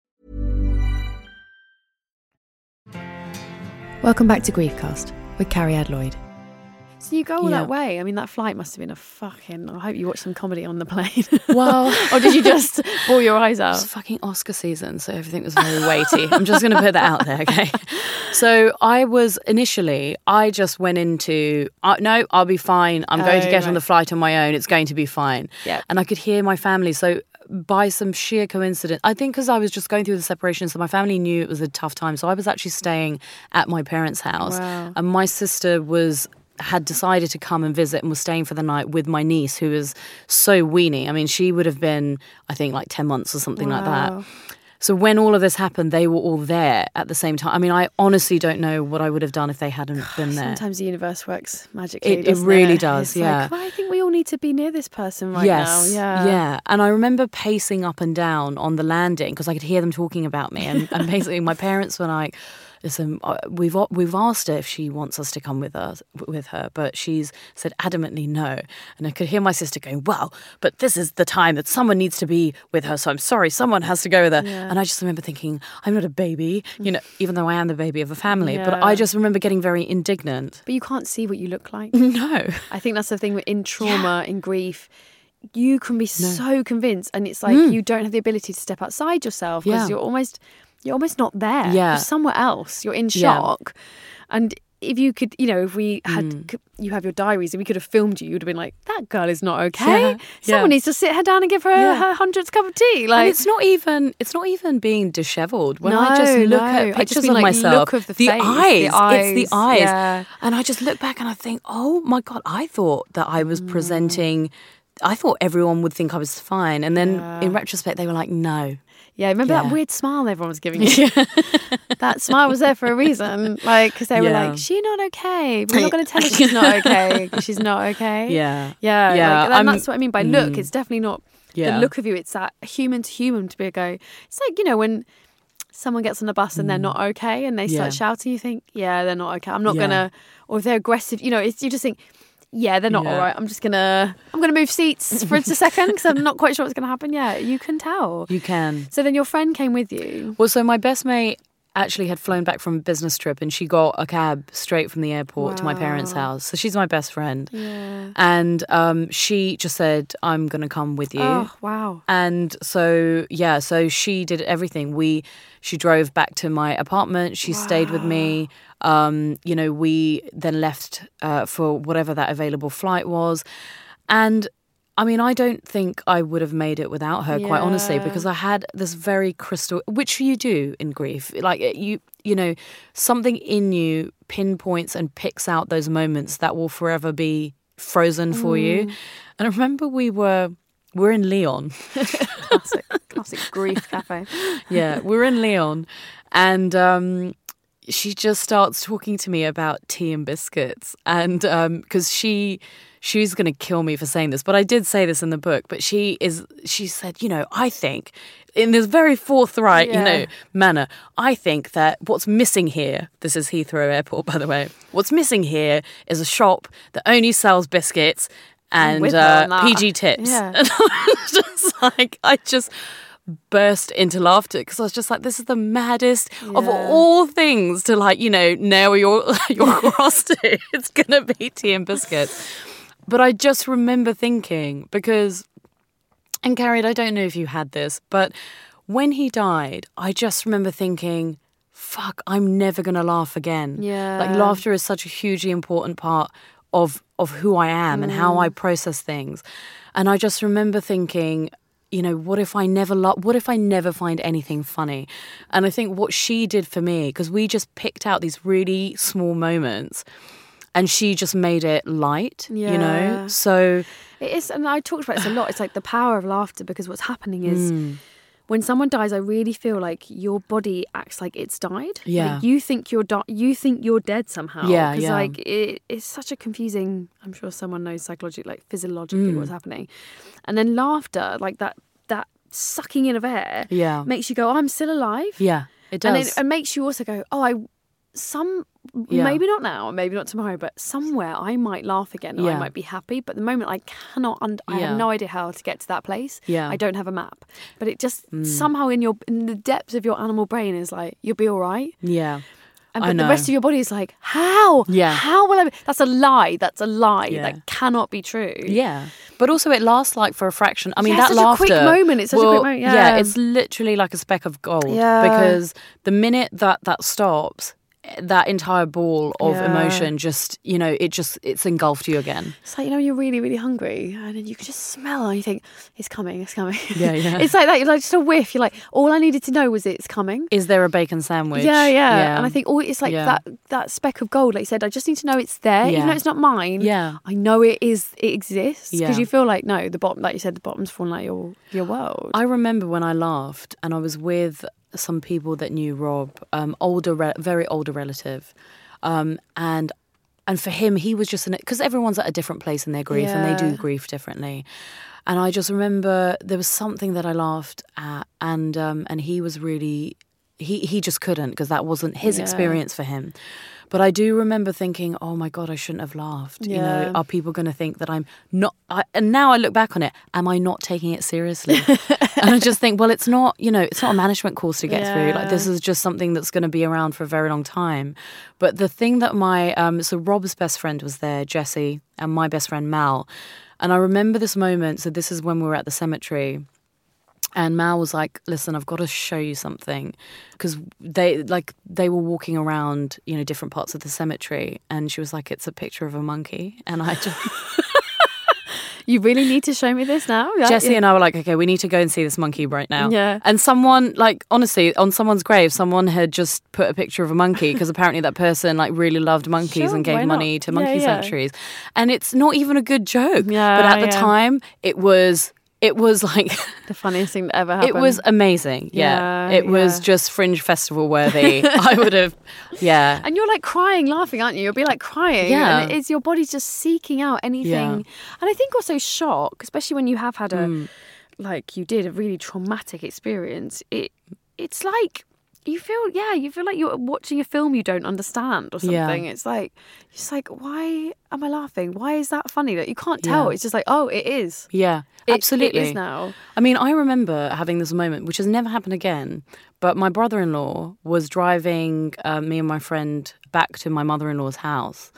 Welcome back to Griefcast with Cariad Lloyd. So you go all Yeah. that way. I mean, that flight must have been a fucking. I hope you watched some comedy on the plane. Well- or did you just bawl your eyes out? It's fucking Oscar season, so everything was very weighty. I'm just going to put that out there, okay? So I was initially, I just went into, uh, no, I'll be fine. I'm going to Oh, get on the flight on my own. It's going to be fine. Yeah. And I could hear my family. So by some sheer coincidence. I think because I was just going through the separation, so my family knew it was a tough time. So I was actually staying at my parents' house, Wow. and my sister was had decided to come and visit and was staying for the night with my niece, who was so weeny. I mean, she would have been, I think, like ten months or something like that. So when all of this happened, they were all there at the same time. I mean, I honestly don't know what I would have done if they hadn't been there. Sometimes the universe works magically. It- it really it? does, It's yeah. Like, well, I think we all need to be near this person right yes, now. Yeah. yeah. And I remember pacing up and down on the landing because I could hear them talking about me. And, and basically, my parents were like, "Listen, uh, we've we've asked her if she wants us to come with us with her, but she's said adamantly no." And I could hear my sister going, "Well, but this is the time that someone needs to be with her, so I'm sorry, someone has to go with her." And I just remember thinking, "I'm not a baby, you know, even though I am the baby of a family." But I just remember getting very indignant. But you can't see what you look like. No. I think that's the thing with in trauma, in grief. You can be so convinced, and it's like you don't have the ability to step outside yourself because Mm. Yeah. you're almost you're almost not there. Yeah. You're somewhere else. You're in Yeah. shock, and if you could, you know, if we had Mm. c- you have your diaries and we could have filmed you, you'd have been like, that girl is not okay. Yeah, Someone yeah. needs to sit her down and give her Yeah. her hundredth cup of tea. and Like it's not even it's not even being dishevelled. When I just look no. at pictures of like, myself, look of the face, the eyes, it's the eyes, yeah. and I just look back and I think, oh my god, I thought that I Mm. was presenting. I thought everyone would think I was fine, and then in retrospect, they were like, "No, Yeah, remember that weird smile everyone was giving you? that smile was there for a reason. Like, because they were like, she's not okay. We're not going to tell her she's not okay. she's not okay. yeah, Yeah. Yeah, Like, and that's what I mean by look. mm. It's definitely not Yeah. the look of you. It's that human to human to be a go. It's like, you know, when someone gets on the bus and they're not okay and they start Mm. Yeah. shouting, you think, yeah, they're not okay. I'm not Yeah. going to, or if they're aggressive, you know, it's, you just think, yeah, they're not Yeah. all right. I'm just to, I'm to move seats for just a second because I'm not quite sure what's to happen. Yeah, you can tell. you can." So then your friend came with you. Well, so my best mate actually had flown back from a business trip, and she got a cab straight from the airport to my parents' house. So she's my best friend, Yeah. and um, she just said, "I'm going to come with you." Oh, wow. And so yeah, so she did everything. We she drove back to my apartment. She stayed with me. Um, you know, we then left uh, for whatever that available flight was, and. I mean, I don't think I would have made it without her, quite honestly, because I had this very crystal, which you do in grief. Like eh, you, you know, something in you pinpoints and picks out those moments that will forever be frozen for you. Mm. And I remember we were, we're in Leon, Classic, classic grief cafe. yeah, we're in Leon, and um, she just starts talking to me about tea and biscuits, and um, because she she's going to kill me for saying this, but I did say this in the book. But she is, she said, you know, I think in this very forthright, you know, manner, I think that what's missing here. This is Heathrow Airport, by the way. What's missing here is a shop that only sells biscuits. And uh. PG tips. Yeah. And I was just like, I just burst into laughter because I was just like, this is the maddest of all things to like, you know, nail your your cross to. It's gonna be tea and biscuits. But I just remember thinking because, and Cariad, I don't know if you had this, but when he died, I just remember thinking. Fuck, I'm never gonna laugh again. Yeah. Like laughter is such a hugely important part of of who I am and how I Mm. process things. And I just remember thinking, you know, what if I never lo- what if I never find anything funny? And I think what she did for me because we just picked out these really small moments and she just made it light, you know? So It is, and I talked about this a lot. It's like the power of laughter because what's happening is Mm. when someone dies, I really feel like your body acts like it's died. Yeah. Like you think you're di- you think you're dead somehow. Yeah, Because yeah. like it, it's such a confusing. I'm sure someone knows psychologically, like physiologically, Mm. what's happening, and then laughter, like that that sucking in of air, Yeah. makes you go, oh, I'm still alive. yeah, it and does. it, it makes you also go, oh, I some Yeah. maybe not now, maybe not tomorrow, but somewhere I might laugh again or I might be happy. But the moment I cannot, und- I Yeah. have no idea how to get to that place. Yeah. Mm. I don't have a map, but it just somehow in your in the depths of your animal brain is like you'll be all right. yeah. And but the rest of your body is like, how? Yeah. How will I? Be? That's a lie. That's a lie. Yeah. That cannot be true. Yeah, but also it lasts like for a fraction. I mean, Yeah, that such a laughter. quick moment. It's such a quick moment, yeah. it's literally like a speck of gold. Yeah. Because the minute that that stops, that entire ball of Yeah. emotion just you know it just it's engulfed you again. It's like you know you're really really hungry and then you can just smell and you think it's coming, it's coming. Yeah, yeah. it's like that. You're like just a whiff. You're like all I needed to know was it's coming. Is there a bacon sandwich? Yeah, yeah, And I think all it's like Yeah. that that speck of gold. Like you said, I just need to know it's there, yeah. even though it's not mine. Yeah. I know it is. It exists because Yeah. you feel like no, the bottom, like you said, the bottom's falling out your your world. I remember when I laughed and I was with some people that knew Rob, um, older, re- very older relative, um, and and for him, he was just because everyone's at a different place in their grief and they do grief differently. And I just remember there was something that I laughed at, and um, and he was really he he just couldn't because that wasn't his Yeah. experience for him. But I do remember thinking, oh my god, I shouldn't have laughed. You know, are people going to think that I'm not? I, and now I look back on it, am I not taking it seriously? and I just think, well, it's not. You know, it's not a management course to get through. Like this is just something that's going to be around for a very long time. But the thing that my um, so Rob's best friend was there, Jesse, and my best friend Mal, and I remember this moment. So this is when we were at the cemetery. And Mal was like, "Listen, I've got to show you something," because they like they were walking around, you know, different parts of the cemetery, and she was like, "It's a picture of a monkey," and I just you really need to show me this now. Yeah, Jesse yeah. and I were like, "Okay, we need to go and see this monkey right now." Yeah. And someone, like, honestly, on someone's grave, someone had just put a picture of a monkey because apparently that person like really loved monkeys Sure, and gave money to monkey yeah. sanctuaries, and it's not even a good joke. Yeah, But at the time, it was. It was like the funniest thing that ever happened. It was amazing. Yeah. Yeah, it was yeah. just fringe festival worthy. I would have, yeah. And you're like crying, laughing, aren't you? You'll be like crying. Yeah. And it's your body's just seeking out anything. Yeah. And I think also shock, especially when you have had a, Mm. like you did, a really traumatic experience. It It's like, you feel, yeah, you feel like you're watching a film you don't understand or something Yeah. It's like, it's like, why am I laughing? Why is that funny? That you can't tell. Yeah. It's just like, oh, it is. Yeah, It- absolutely. It is now. I mean, I remember having this moment, which has never happened again. But my brother in law was driving uh, me and my friend back to my mother in law's house.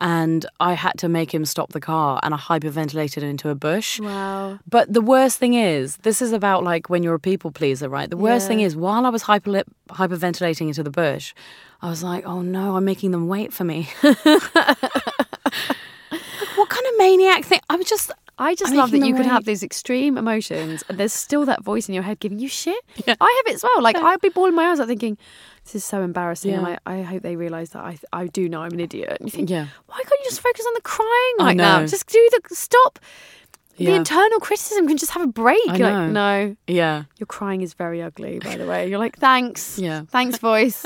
And I had to make him stop the car and I hyperventilated into a bush. Wow. But the worst thing is, this is about like when you're a people pleaser, right? The worst Yeah. thing is, while I was hyper hyperventilating into the bush, I was like, oh no, I'm making them wait for me. Like, what kind of maniac thing? I was just, I just I'm love that you can have these extreme emotions and there's still that voice in your head giving you shit. Yeah. I have it as well. Like I'd be bawling my eyes out thinking, this is so embarrassing and Yeah. I, I hope they realise that I I do know I'm an idiot. And you think, Yeah. why can't you just focus on the crying I right now? Just do the stop. The internal criticism can just have a break. I You're know. like, no, yeah. your crying is very ugly, by the way. You're like, thanks. Yeah. Thanks, voice.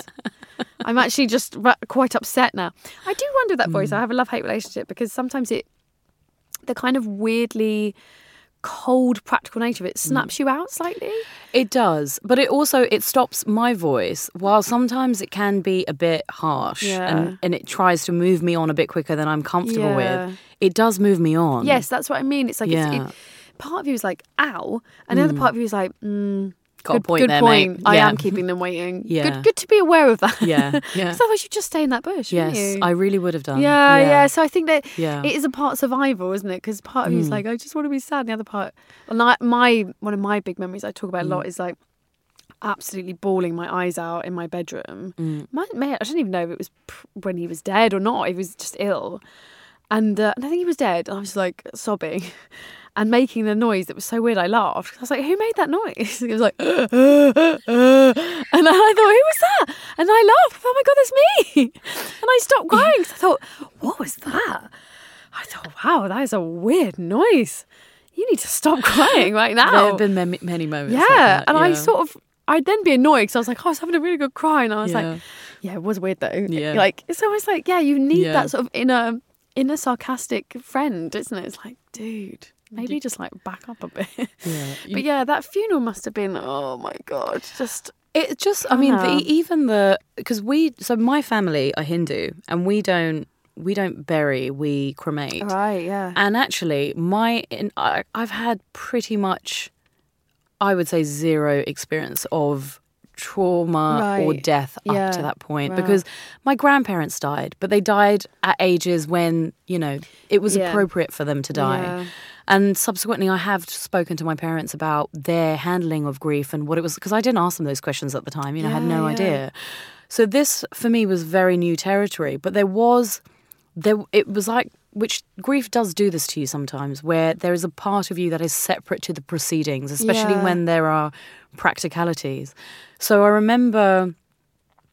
I'm actually just quite upset now. I do wonder that Mm. voice. I have a love hate relationship because sometimes it, the kind of weirdly cold practical nature of Mm. it snaps you out slightly. It does, but it also it stops my voice. While sometimes it can be a bit harsh Yeah. and, and it tries to move me on a bit quicker than I'm comfortable Yeah. with, it does move me on. Yes, that's what I mean. It's like it's, it, part of you is like, ow, and the other part of you is like, mm, Got a good, point good there, point. I Yeah. am keeping them waiting. Yeah. Good, good to be aware of that. Yeah, yeah. Because otherwise you'd just stay in that bush. wouldn't Yes? I really would have done. Yeah, yeah, So I think that Yeah. Mm. it is a part survival, isn't it? Because part of you is like, I just want to be sad. And the other part, and I, my one of my big memories I talk about a Mm. lot is like absolutely bawling my eyes out in my bedroom. Mm. My, my, I don't even know if it was pr- when he was dead or not. He was just ill, and, uh, and I think he was dead. And I was like sobbing. And making the noise that was so weird, I laughed. I was like, "Who made that noise?" It was like, and I thought, "Who was that?" And I laughed. I thought, "Oh my god, that's me!" And I stopped crying 'cause I thought, "What was that?" I thought, "Wow, that is a weird noise. You need to stop crying right now." There have been many, many moments. like yeah, that, and I sort of, I'd then be annoyed because I was like, "Oh, I was having a really good cry," and I was Yeah. like, "Yeah, it was weird though." Yeah. like it's almost like, yeah, you need Yeah. that sort of inner, inner sarcastic friend, isn't it? It's like, dude. Maybe just like back up a bit. Yeah. But yeah, that funeral must have been, oh my God, just It just, I mean, the, uh-huh. even the because we, so my family are Hindu, and we don't, we don't bury, we cremate. right, yeah. And actually, my, in, I, I've had pretty much, I would say, zero experience of trauma or death up Yeah. to that point Wow. because my grandparents died, but they died at ages when you know it was Yeah. appropriate for them to die. Yeah. And subsequently, I have spoken to my parents about their handling of grief and what it was because I didn't ask them those questions at the time. You know, I had no yeah. idea. So this for me was very new territory, but there was there it was like which grief does do this to you sometimes where there is a part of you that is separate to the proceedings, especially Yeah. when there are practicalities. So I remember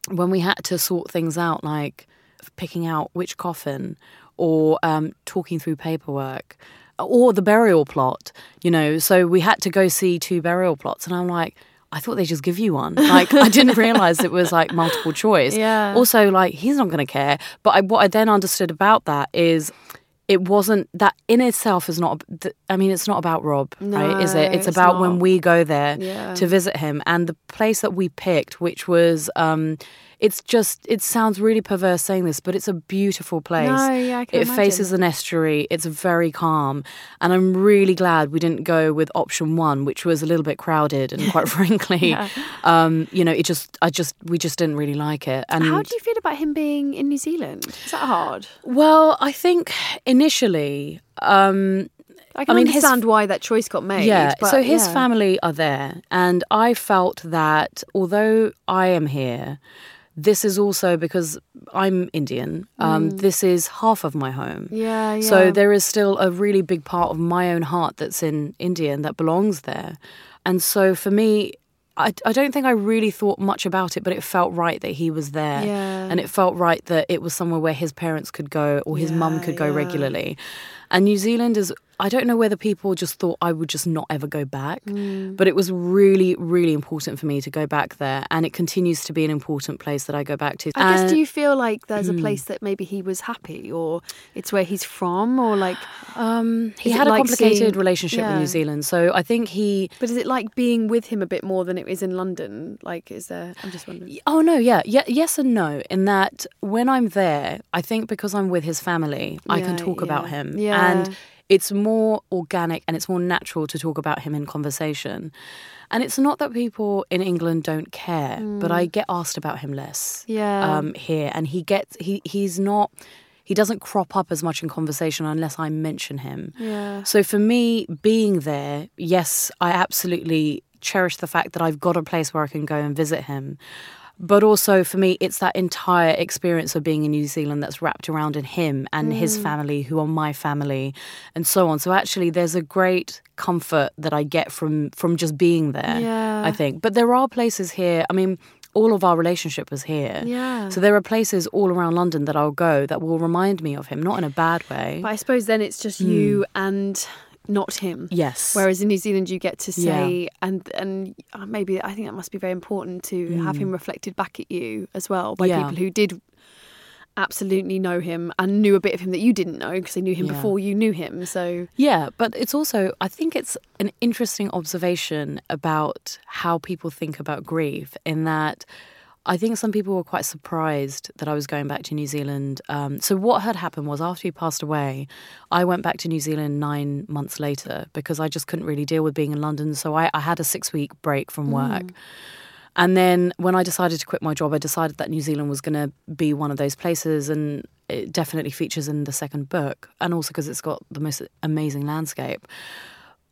when we had to sort things out like picking out which coffin or um, talking through paperwork or the burial plot, you know. So we had to go see two burial plots, and I'm like, I thought they just give you one. Like I didn't realize it was like multiple choice. Yeah. Also, like he's not going to care. But I, what I then understood about that is. It wasn't that in itself is not. I mean, it's not about Rob, right? Is it? It's, it's about when we go there Yeah. to visit him, and the place that we picked, which was, um, it's just. It sounds really perverse saying this, but it's a beautiful place. No, yeah, I can it faces imagine. an estuary. It's very calm, and I'm really glad we didn't go with option one, which was a little bit crowded and quite frankly, um, you know, it just. I just. We just didn't really like it. And How do you feel about him being in New Zealand? Is that hard? well, I think initially. Um, I can mean, his- understand why that choice got made. Yeah. but so his yeah. family are there, and I felt that although I am here, this is also because I'm Indian. Um, This is half of my home. Mm. Yeah, yeah. So there is still a really big part of my own heart that's in India and that belongs there. And so for me, I, I don't think I really thought much about it, but it felt right that he was there. Yeah. And it felt right that it was somewhere where his parents could go or his mum could go yeah. regularly. And New Zealand is, I don't know whether people just thought I would just not ever go back, Mm. but it was really, really important for me to go back there. And it continues to be an important place that I go back to. I guess, do you feel like there's Hmm. a place that maybe he was happy, or it's where he's from, or like? Um, he had a like complicated seeing- relationship with New Zealand, so I think he. But is it like being with him a bit more than it is in London? Like, is there? I'm just wondering. Oh no, yeah, yeah, yes and no. In that, when I'm there, I think because I'm with his family, I can Yeah, talk about him, Yeah. and it's more organic and it's more natural to talk about him in conversation. And it's not that people in England don't care, but I get asked about him less. Mm. Yeah. um, here, and he gets he he's not. He doesn't crop up as much in conversation unless I mention him. Yeah. So for me, being there, yes, I absolutely cherish the fact that I've got a place where I can go and visit him. But also for me, it's that entire experience of being in New Zealand that's wrapped around in him and his Mm. family, who are my family, and so on. So actually, there's a great comfort that I get from from just being there. Yeah. I think. But there are places here. I mean, all of our relationship was here. Yeah. So there are places all around London that I'll go that will remind me of him, not in a bad way. But I suppose then it's just you and not him. Yes. Whereas in New Zealand, you get to Yeah. say, and and uh, maybe I think that must be very important to have him reflected back at you as well by. Yeah. people who did absolutely know him and knew a bit of him that you didn't know because they knew him Yeah. before you knew him. So Yeah, but it's also, I think it's an interesting observation about how people think about grief, in that I think some people were quite surprised that I was going back to New Zealand. Um, so, what had happened was after he passed away, I went back to New Zealand nine months later because I just couldn't really deal with being in London. So, I, I had a six week break from work. And then when I decided to quit my job, I decided that New Zealand was going to be one of those places, and it definitely features in the second book, and also because it's got the most amazing landscape.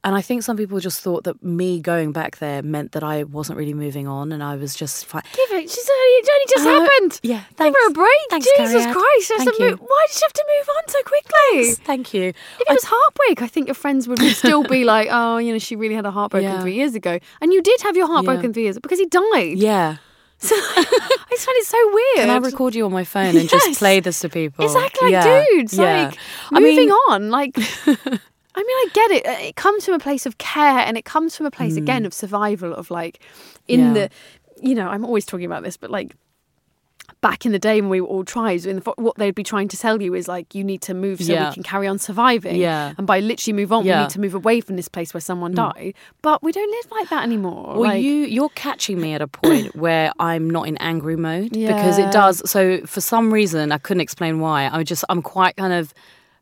And I think some people just thought that me going back there meant that I wasn't really moving on, and I was just fine. give it. She's only, it only just Uh, happened. yeah, give thanks. her a break. Thanks, Jesus. Christ! Thank you. mo- Why did you have to move on so quickly? Thank you. If it was heartbreak, I think your friends would still be like, "Oh, you know, she really had a heartbroken Yeah. three years ago," and you did have your heartbroken Yeah. three years because he died. Yeah. So I just find it so weird. Can I record you on my phone and just play this to people? Exactly, like, Yeah. dudes. Yeah. Like, I moving mean, on. Like, I mean, I get it. It comes from a place of care, and it comes from a place again of survival. Of like, in Mm. Yeah. the, you know, I'm always talking about this, but like. Back in the day when we were all tribes, and what they'd be trying to tell you is like you need to move so Yeah. we can carry on surviving. Yeah. And by literally move on, we Yeah. Mm. need to move away from this place where someone died. But we don't live like that anymore. Well, like, you you're catching me at a point where I'm not in angry mode because it does. So for some reason, I couldn't explain why. I just I'm quite kind of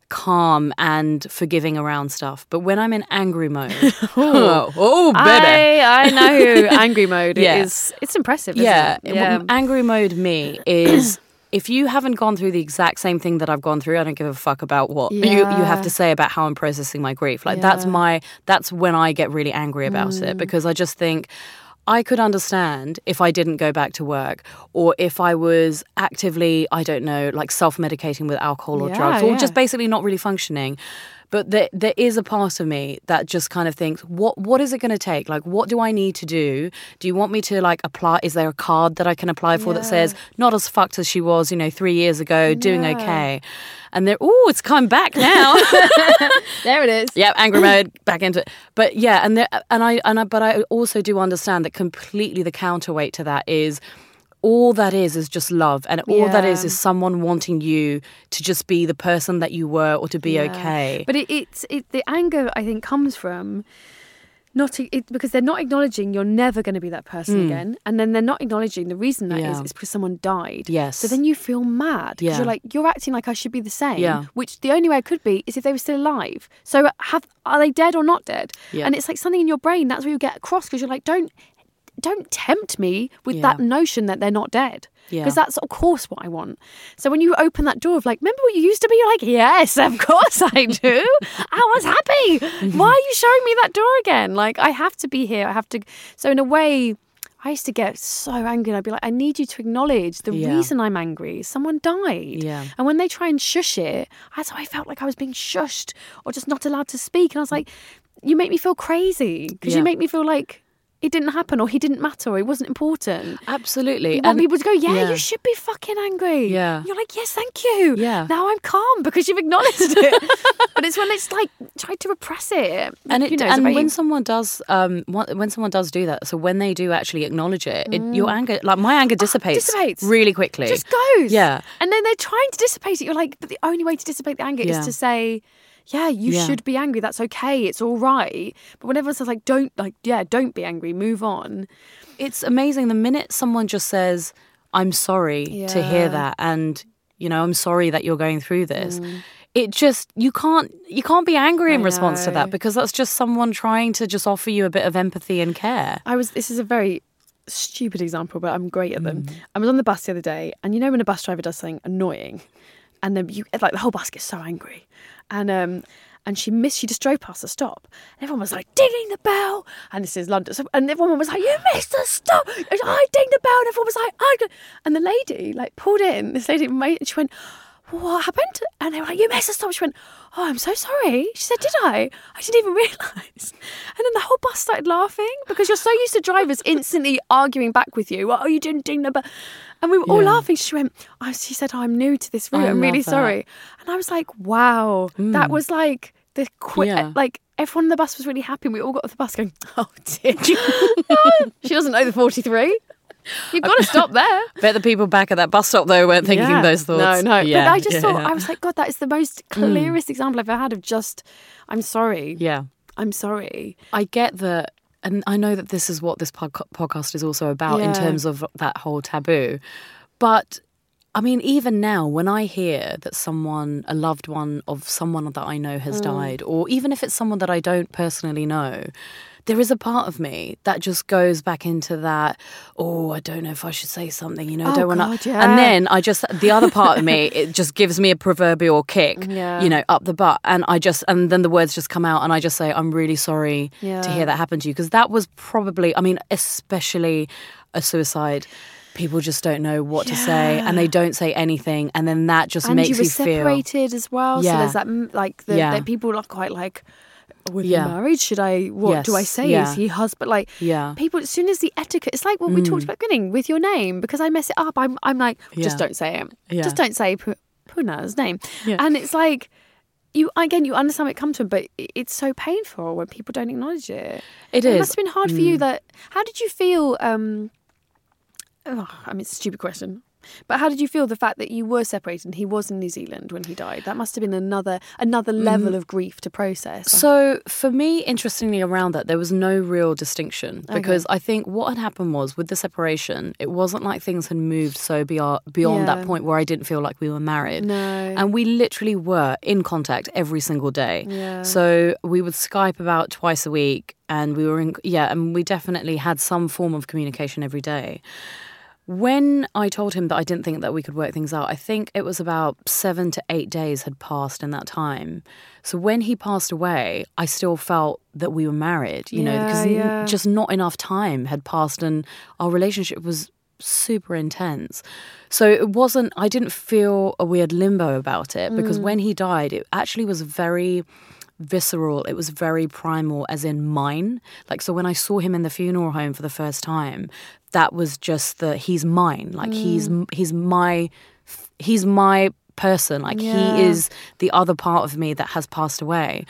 calm and forgiving around stuff. But when I'm in angry mode, oh, oh baby. I, I know angry mode Yeah. is. It's impressive. Isn't yeah, it? w- angry mode me is if you haven't gone through the exact same thing that I've gone through, I don't give a fuck about what you, you have to say about how I'm processing my grief. Like that's Yeah. Mm. my that's when I get really angry about it because I just think I could understand if I didn't go back to work or if I was actively, I don't know, like self medicating with alcohol or Yeah, drugs or yeah. just basically not really functioning. But there, there is a part of me that just kind of thinks, what what is it going to take? Like, what do I need to do? Do you want me to like apply? Is there a card that I can apply for that says not as fucked as she was, you know, three years ago, doing Yeah. okay? And they're, oh, it's come back now. There it is. Yep, angry mode, back into it. But yeah, and there, and I and I, but I also do understand that completely the counterweight to that is all that is is just love, and all that is is someone wanting you to just be the person that you were or to be Yeah. okay. But it, it's it, the anger I think comes from not it, because they're not acknowledging you're never going to be that person mm. again, and then they're not acknowledging the reason that is. Yeah. is because someone died. Yes. So then you feel mad because Yeah. you're like you're acting like I should be the same. Yeah. Which the only way I could be is if they were still alive. So have are they dead or not dead? Yeah. And it's like something in your brain that's where you get across because you're like don't don't tempt me with Yeah. that notion that they're not dead. Yeah. Because that's of course what I want. So when you open that door of like, remember what you used to be? You're like, yes, of course I do. I was happy. Why are you showing me that door again? Like I have to be here. I have to. So in a way, I used to get so angry. And I'd be like, I need you to acknowledge the Yeah. reason I'm angry. Someone died. Yeah. And when they try and shush it, that's how I felt like I was being shushed or just not allowed to speak. And I was like, you make me feel crazy because Yeah. you make me feel like it didn't happen or he didn't matter or it wasn't important. Absolutely. You want And- people to go, yeah, yeah. you should be fucking angry. Yeah. You're like, yes, thank you. Yeah. Now I'm calm because you've acknowledged it. but it's when it's like tried to repress it. and it you know, and when someone does um when someone does do that so when they do actually acknowledge it, it your anger like my anger dissipates, Mm. dissipates. really quickly just goes. yeah And then they're trying to dissipate it. You're like, but the only way to dissipate the anger Yeah. is to say, yeah, you Yeah. should be angry. That's okay. It's all right. But when everyone says like, don't like, yeah, don't be angry. Move on. it's amazing the minute someone just says i'm sorry to hear that and you know i'm sorry that you're going through this Mm. it just you can't you can't be angry in response to that because that's just someone trying to just offer you a bit of empathy and care I was. This is a very stupid example, but I'm great at them. Mm. I was on the bus the other day, and you know when a bus driver does something annoying, and then you like the whole bus gets so angry, and um. And she missed. She just drove past the stop. And everyone was like dinging the bell. And this is London. So, and everyone was like, "You missed the stop!" And I dinged the bell. And everyone was like, "I." And the lady like pulled in. This lady. She went, "What happened?" And they were like, "You missed the stop." She went, "Oh, I'm so sorry." She said, "Did I? I didn't even realise." And then the whole bus started laughing because you're so used to drivers instantly arguing back with you. Oh, you didn't ding bell. And we were all Yeah. laughing. She went, oh, she said, oh, I'm new to this route. I I'm really that. sorry. And I was like, wow, that hmm. was like the quick, Yeah. like everyone on the bus was really happy. And we all got off the bus going, oh, did you? she doesn't know the 43. You've got to stop there. bet the people back at that bus stop though weren't thinking Yeah. those thoughts No, no. yeah, but I just yeah, thought, yeah. I was like, God, that is the most clearest example I've ever had of just, I'm sorry. yeah I'm sorry. I get that, and I know that this is what this pod- podcast is also about in terms of that whole taboo. But I mean, even now, when I hear that someone, a loved one of someone that I know Mm. has died, or even if it's someone that I don't personally know, there is a part of me that just goes back into that. Oh, I don't know if I should say something. You know, I Oh, don't want to. yeah. And then I just the other part of me, it just gives me a proverbial kick. Mm, yeah. You know, up the butt, and I just and then the words just come out, and I just say, I'm really sorry to hear that happen to you because that was probably. I mean, especially a suicide. People just don't know what to say, and they don't say anything, and then that just and makes you were you feel. separated as well. So there's that, mm, like, the, Yeah. that people are quite like, we're Yeah. married. Should I, what do I say? yeah. Is he husband? Like, Yeah. Mm. people, as soon as the etiquette, it's like what we talked about at the beginning with your name, because I mess it up. I'm, I'm like, just Yeah. don't say it. Yeah. Just don't say Pu- Poorna's name. Yeah. And it's like, you again, you understand where it comes from, but it's so painful when people don't acknowledge it. It It is. must have been hard for you. That how did you feel? Um, oh, I mean, it's a stupid question, but how did you feel the fact that you were separated and he was in New Zealand when he died? That must have been another another mm. level of grief to process. So for me, interestingly, around that, there was no real distinction because I think what had happened was with the separation, it wasn't like things had moved so beyond beyond Yeah. that point where I didn't feel like we were married. No. and we literally were in contact every single day. Yeah. So we would Skype about twice a week, and we were in yeah, and we definitely had some form of communication every day. When I told him that I didn't think that we could work things out, I think it was about seven to eight days had passed in that time. So when he passed away, I still felt that we were married, you know, because yeah. just not enough time had passed and our relationship was super intense. So it wasn't, I didn't feel a weird limbo about it because mm. when he died, it actually was very visceral. It was very primal, as in mine. Like, so when I saw him in the funeral home for the first time, that was just the he's mine. Like, he's mm. he's my he's my person. Like, Yeah. he is the other part of me that has passed away.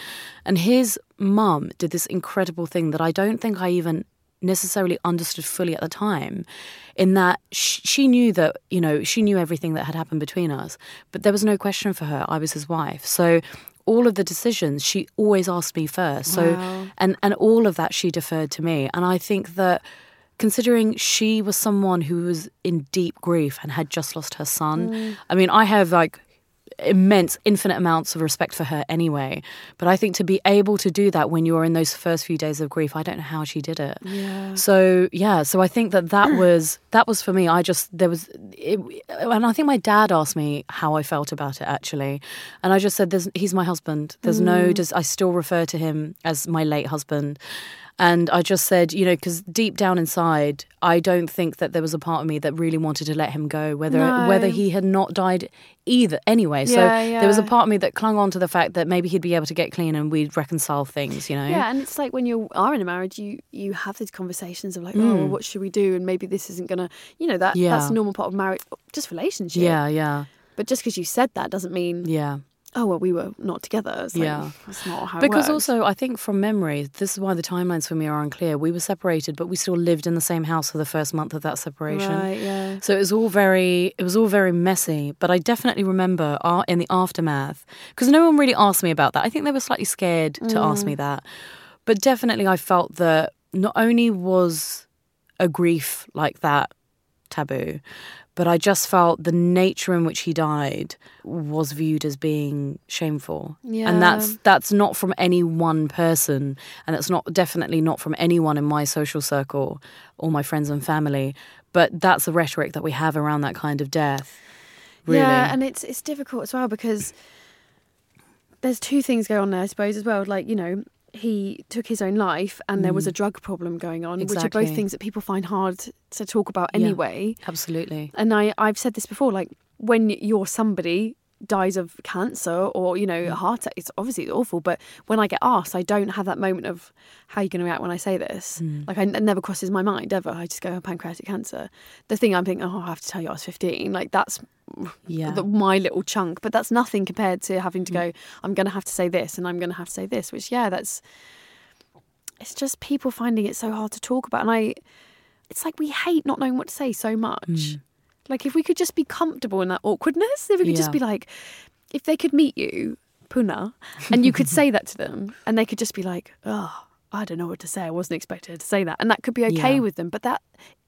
And his mum did this incredible thing that I don't think I even necessarily understood fully at the time in that sh- she knew that you know she knew everything that had happened between us but there was no question for her i was his wife so all of the decisions she always asked me first. So and and all of that she deferred to me. And i think that considering she was someone who was in deep grief and had just lost her son mm. i mean i have like immense infinite amounts of respect for her anyway. But i think to be able to do that when you're in those first few days of grief i don't know how she did it. Yeah. so yeah so i think that that was that was for me i just there was it, and i think my dad asked me how i felt about it actually. And i just said there's he's my husband. There's no mm. does i still refer to him as my late husband and I just said, you know, because deep down inside, I don't think that there was a part of me that really wanted to let him go, whether No. whether he had not died either. Anyway, so Yeah, there was a part of me that clung on to the fact that maybe he'd be able to get clean and we'd reconcile things, you know. Yeah, and it's like when you are in a marriage, you you have these conversations of like, oh, Mm. well, what should we do? And maybe this isn't gonna, you know, that Yeah. that's a normal part of marriage, just relationship. yeah, yeah, But just because you said that doesn't mean, yeah. Oh well, we were not together. It's like, Yeah. that's not how. it Because also, I think from memory, this is why the timelines for me are unclear. We were separated, but we still lived in the same house for the first month of that separation. right, yeah, So it was all very, it was all very messy. But I definitely remember uh, in the aftermath because no one really asked me about that. I think they were slightly scared to ask me that. But definitely, I felt that not only was a grief like that taboo, but I just felt the nature in which he died was viewed as being shameful. Yeah. And that's that's not from any one person and it's not definitely not from anyone in my social circle or my friends and family, but that's the rhetoric that we have around that kind of death. Really. yeah, and it's it's difficult as well because there's two things going on there, I suppose, as well. Like you know, he took his own life, and there was a drug problem going on, which are both Mm. Things that people find hard to talk about Yeah. anyway. Absolutely. and I, I've said this before, like when you're somebody dies of cancer or, you know, a mm. heart attack, it's obviously awful. But when I get asked, I don't have that moment of how are you going to react when I say this? Mm. Like I, it never crosses my mind ever. I just go, oh, pancreatic cancer. The thing I'm thinking, oh, I have to tell you I was 15. Like that's Yeah. the, my little chunk. But that's nothing compared to having to mm. go, I'm going to have to say this and I'm going to have to say this, which, yeah, that's, it's just people finding it so hard to talk about. And I, it's like we hate not knowing what to say so much. Like if we could just be comfortable in that awkwardness, if we could just be like, if they could meet you, Poorna, and you could say that to them, and they could just be like, oh, I don't know what to say. I wasn't expected to say that, and that could be okay Yeah. with them. But that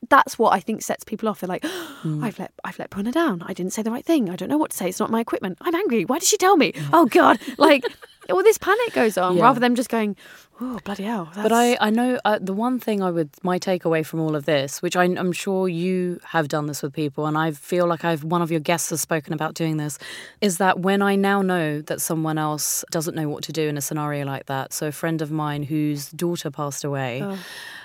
that's what I think sets people off. They're like, Mm. I've let I've let Poorna down. I didn't say the right thing. I don't know what to say. It's not my equipment. I'm angry. Why did she tell me? Oh God! Like all this panic goes on, Yeah. rather than just going, oh bloody hell. But I, I know uh, the one thing I would, my takeaway from all of this, which I, I'm sure you have done this with people, and I feel like I've, one of your guests has spoken about doing this, is that when I now know that someone else doesn't know what to do in a scenario like that, so a friend of mine whose daughter passed away,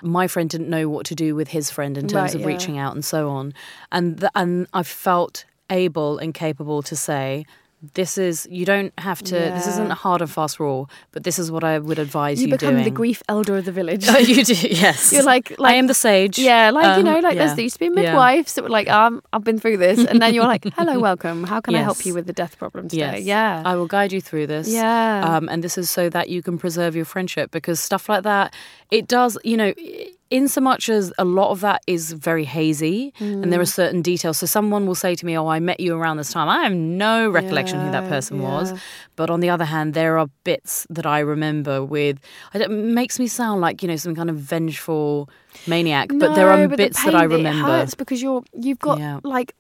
my friend didn't know what to do with his friend in terms Right, of yeah. reaching out and so on. And, th- and I felt able and capable to say, this is you don't have to this isn't a hard and fast rule but this is what i would advise you you, become the grief elder of the village. Oh, you do, yes. You're like- like I am the sage. Yeah, like you Um, know, like yeah. there's there used to be Yeah. midwives that were like, um, I've been through this, and then you're like, hello, welcome. How can I help you with the death problem today? Yes. Yeah, I will guide you through this. Yeah. Um, and this is so that you can preserve your friendship because stuff like that, it does, you know, in so much as a lot of that is very hazy and there are Mm. certain details. So someone will say to me, Oh, I met you around this time. I have no recollection who that Yeah, person was. But on the other hand, there are bits that I remember with, it makes me sound like, you know, some kind of vengeful maniac. but there are but the bits that I pain, it hurts because you're you've got Yeah. like.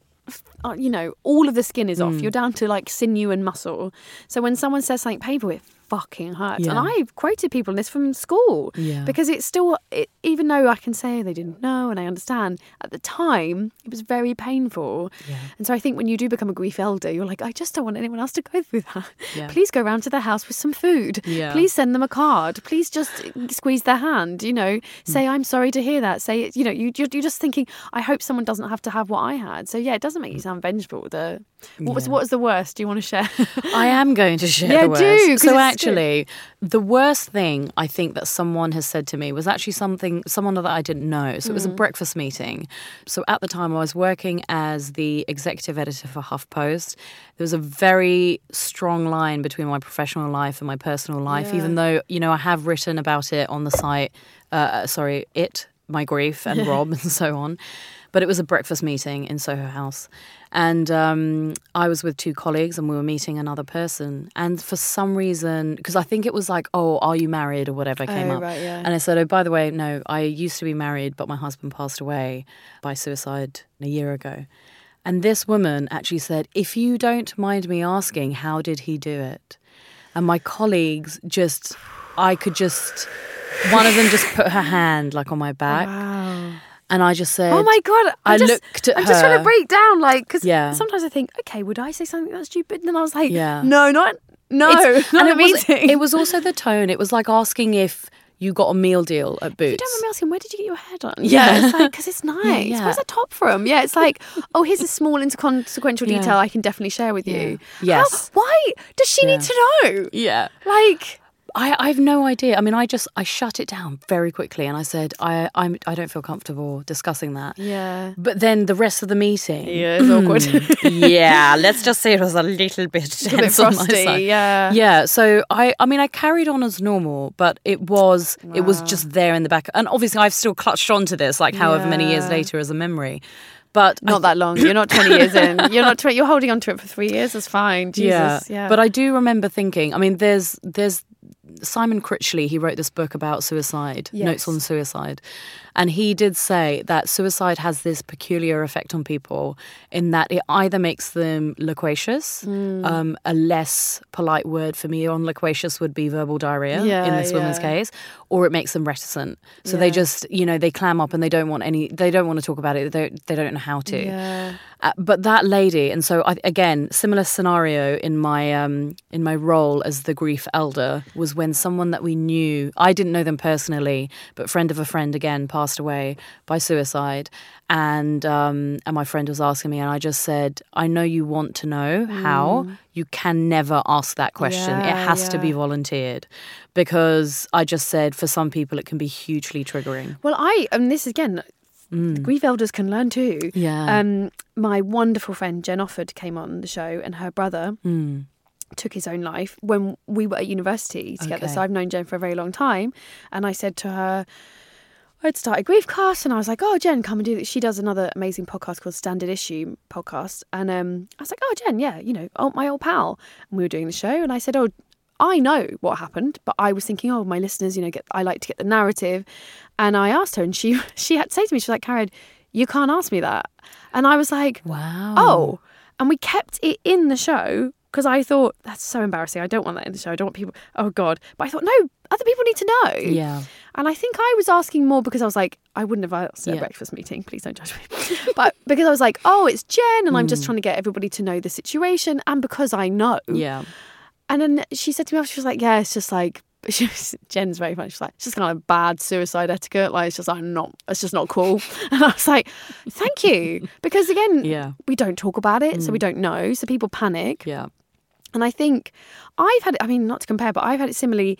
uh, You know, all of the skin is Mm. off. You're down to like sinew and muscle. So when someone says something painful, it fucking hurts. And I've quoted people on this from school Yeah. because it's still, it, even though I can say they didn't know and I understand, at the time it was very painful. And so I think when you do become a grief elder, you're like, I just don't want anyone else to go through that. Yeah. Please go round to their house with some food. Yeah. Please send them a card. Please just squeeze their hand. You know, hmm. say I'm sorry to hear that. Say you know you you're, you're just thinking I hope someone doesn't have to have what I had. So yeah, it doesn't make you hmm. sound vengeful. The what was what was the worst? Do you want to share? I am going to share Yeah, the worst. do, so actually, the worst thing I think that someone has said to me was actually something someone that I didn't know. So it was a breakfast meeting. So at the time I was working as the executive editor for HuffPost. There was a very strong line between my professional life and my personal life, even though you know I have written about it on the site. Uh, sorry, it my grief and Rob and so on. But it was a breakfast meeting in Soho House. And um, I was with two colleagues and we were meeting another person. And for some reason, because I think it was like, oh, are you married or whatever came Oh, up. right, yeah. And I said, oh, by the way, no, I used to be married, but my husband passed away by suicide a year ago. And this woman actually said, if you don't mind me asking, how did he do it? And my colleagues just, I could just, one of them just put her hand like on my back. wow. And I just said, Oh my god! I'm I just, looked at I'm just trying to break down, like, because Yeah. sometimes I think, okay, would I say something that's stupid? And then I was like, Yeah. no, not no, It's- not and it was, it was also the tone. It was like asking if you got a meal deal at Boots. You don't mind me asking, where did you get your hair done? Yeah. it's like because it's nice. yeah. Where's that top from? Yeah, it's like, oh, here's a small inconsequential Yeah. detail I can definitely share with you. Yeah. Yes. How- why does she need to know? yeah. Like, I, I have no idea. I mean, I just I shut it down very quickly, and I said I I'm, I don't feel comfortable discussing that. yeah, But then the rest of the meeting, yeah, it's awkward. Mm. yeah, let's just say it was a little bit a bit tense on my frosty. side. Yeah, Yeah, so I I mean I carried on as normal, but it was it was just there in the back, and obviously I've still clutched onto this like however many years later as a memory, but Not that long. You're not 20 years in. You're not. 20, you're holding on to it for three years. That's fine. Jesus. Yeah. But I do remember thinking, I mean, there's there's Simon Critchley, he wrote this book about suicide, Notes on Suicide. And he did say that suicide has this peculiar effect on people in that it either makes them loquacious, Mm. um, a less polite word for me on loquacious would be verbal diarrhea in Yeah, this woman's case, or it makes them reticent. So they just, you know, they clam up and they don't want any, they don't want to talk about it. They don't, they don't know how to. yeah. Uh, but that lady, and so I, again, similar scenario in my um, in my role as the grief elder was when someone that we knew, I didn't know them personally, but friend of a friend again passed away by suicide, and um, and my friend was asking me, and I just said, I know you want to know how. You can never ask that question. it Yeah, has to be volunteered, because I just said for some people it can be hugely triggering. Well, I and this again, grief elders can learn too. Mm. Yeah. Um, my wonderful friend Jen Offord came on the show, and her brother Mm. Took his own life when we were at university together. Okay. So I've known Jen for a very long time, and I said to her. I'd started grief cast and I was like, oh, Jen, come and do this. She does another amazing podcast called Standard Issue Podcast. And um, I was like, oh, Jen, yeah, you know, oh, my old pal. And we were doing the show and I said, oh, I know what happened, but I was thinking, oh, my listeners, you know, get I like to get the narrative. And I asked her and she she had to say to me, she's like, Cariad, you can't ask me that. And I was like, Wow. oh. And we kept it in the show because I thought, that's so embarrassing. I don't want that in the show. I don't want people, oh God. But I thought, no, other people need to know. Yeah. And I think I was asking more because I was like, I wouldn't have asked at a breakfast meeting. Please don't judge me. but because I was like, oh, it's Jen, and I'm Mm. just trying to get everybody to know the situation, and because I know. Yeah. And then she said to me, she was like, yeah, it's just like. She was, Jen's very funny. She's like, it's just kind of bad suicide etiquette. Like, it's just like not, it's just not cool. And I was like, thank you, because again, Yeah. Mm. we don't talk about it, so we don't know, so people panic. Yeah. And I think I've had it, I mean, not to compare, but I've had it similarly.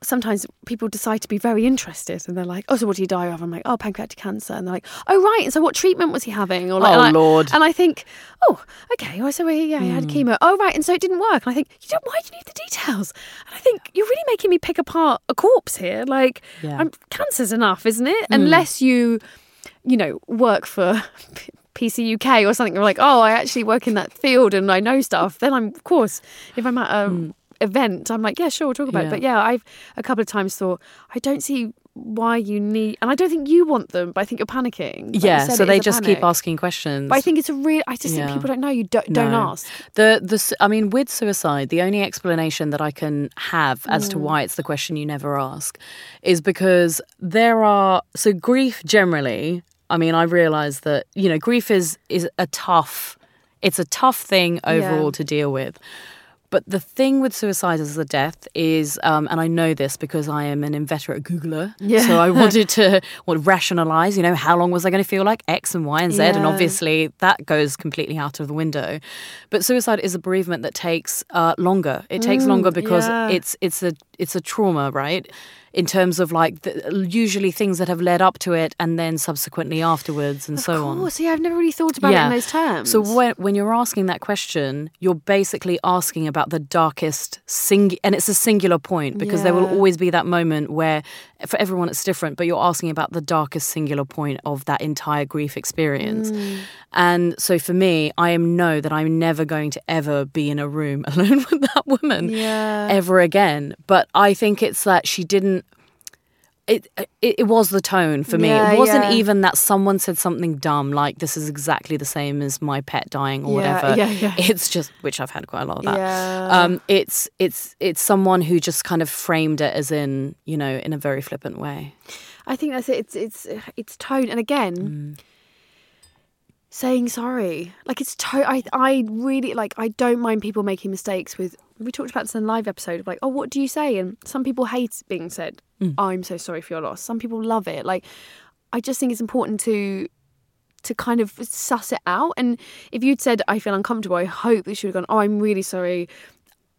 Sometimes people decide to be very interested and they're like, oh, so what did he die of? I'm like, oh, pancreatic cancer. And they're like, oh, right. And so what treatment was he having? Or like, Oh, and I- Lord. And I think, oh, okay. Well, so he, yeah, he had hmm. chemo. Oh, right. And so it didn't work. And I think, you don't, why do you need the details? And I think, you're really making me pick apart a corpse here. Like, Yeah. cancer's enough, isn't it? Hmm. Unless you, you know, work for PCUK or something. You're like, oh, I actually work in that field and I know stuff. Then I'm, of course, if I'm at a event, I'm like, yeah, sure, we'll talk about Yeah. it. But yeah, I've a couple of times thought, I don't see why you need, and I don't think you want them, but I think you're panicking. Like yeah, said, so they just keep asking questions. But I think it's a real. I just Yeah. think people don't know. You don't, don't ask. The the I mean, with suicide, the only explanation that I can have as Mm. to why it's the question you never ask is because there are so grief generally. I mean, I realize that you know grief is is a tough. It's a tough thing overall Yeah. to deal with. But the thing with suicide as a death is, um, and I know this because I am an inveterate Googler. Yeah. So I wanted to what, rationalize, you know, how long was I going to feel like X and Y and Z? And obviously that goes completely out of the window. But suicide is a bereavement that takes uh, longer. It takes longer because Mm, yeah. it's it's a it's a trauma, right? In terms of like the, usually things that have led up to it and then subsequently afterwards and so of on. course, yeah, I've never really thought about it in those terms. So when when you're asking that question, you're basically asking about the darkest sing, and it's a singular point because there will always be that moment where, for everyone, it's different. But you're asking about the darkest singular point of that entire grief experience. Mm. And so for me, I am know that I'm never going to ever be in a room alone with that woman Yeah. ever again. But I think it's that she didn't. It, it it was the tone for me. Yeah, it wasn't yeah. even that someone said something dumb like this is exactly the same as my pet dying or Yeah, whatever. yeah, yeah. It's just which I've had quite a lot of that. Yeah. Um, it's it's it's someone who just kind of framed it as in you know in a very flippant way. I think that's it. It's it's it's tone, and again, Mm. Saying sorry. Like it's to. I I really like. I don't mind people making mistakes. With we talked about this in a live episode of like, oh, what do you say? And some people hate being said. Mm. I'm so sorry for your loss. Some people love it. Like, I just think it's important to to kind of suss it out. And if you'd said I feel uncomfortable, I hope that she would have gone. Oh, I'm really sorry.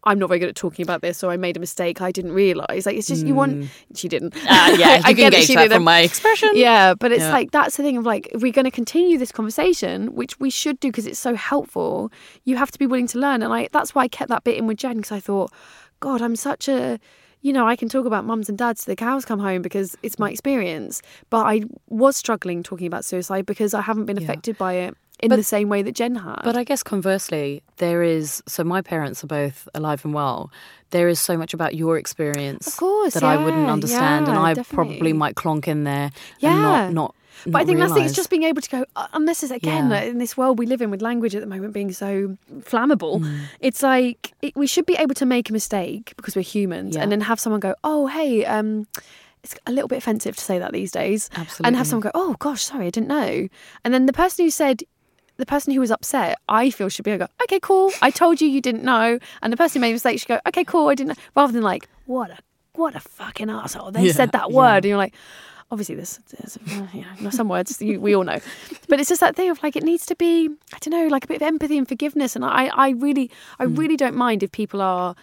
I'm not very good at talking about this, or I made a mistake. I didn't realise. Like it's just you want. She didn't. Uh, yeah, you I can get that gauge that from my expression. Yeah, but it's Yeah. like that's the thing of like if we're going to continue this conversation, which we should do because it's so helpful, you have to be willing to learn. And I that's why I kept that bit in with Jen because I thought, God, I'm such a you know, I can talk about mums and dads till the cows come home because it's my experience. But I was struggling talking about suicide because I haven't been affected by it in But- the same way that Jen had. But I guess conversely, there is so my parents are both alive and well. There is so much about your experience Of course, that I wouldn't yeah, understand, and I definitely. probably might clonk in there Yeah. and not not. But I not think that's the thing. It's just being able to go. And this is again Yeah. in this world we live in with language at the moment being so flammable. Mm. It's like it, we should be able to make a mistake because we're humans, Yeah. and then have someone go, "Oh, hey, um, it's a little bit offensive to say that these days." And have someone go, "Oh gosh, sorry, I didn't know." And then the person who said. The person who was upset, I feel, should be able to go, okay, cool. I told you you didn't know. And the person who made a mistake should go, okay, cool. I didn't know. Rather than like, what a what a fucking asshole. They Yeah, said that yeah. word, and you're like, obviously there's, there's uh, you know, some words you, we all know but it's just that thing of like it needs to be i don't know like a bit of empathy and forgiveness and i i really i Hmm. really don't mind if people are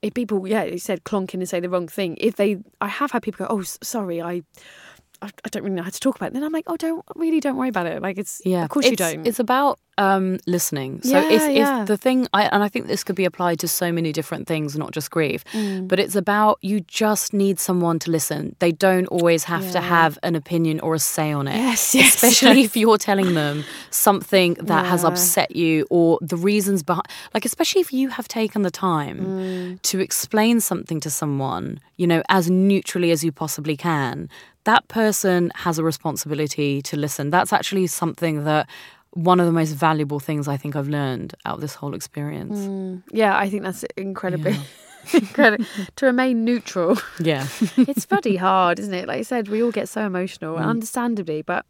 if people yeah you said clonking and say the wrong thing if they i have had people go oh sorry i I I don't really know how to talk about it. Then I'm like, oh, don't really, don't worry about it. Like, it's Yeah, of course you don't. It's about um, listening. So Yeah, if, yeah. the thing, I, and I think this could be applied to so many different things, not just grief. Mm. But it's about you just need someone to listen. They don't always have to have an opinion or a say on it. Yes, yes, especially yes. if you're telling them something that has upset you or the reasons behind. Like especially if you have taken the time Mm. to explain something to someone, you know, as neutrally as you possibly can, that person has a responsibility to listen. That's actually something that one of the most valuable things I think I've learned out of this whole experience. Mm. yeah, I think that's incredibly. incredible to remain neutral. Yeah. it's bloody hard, isn't it? Like I said, we all get so emotional, Mm. understandably. But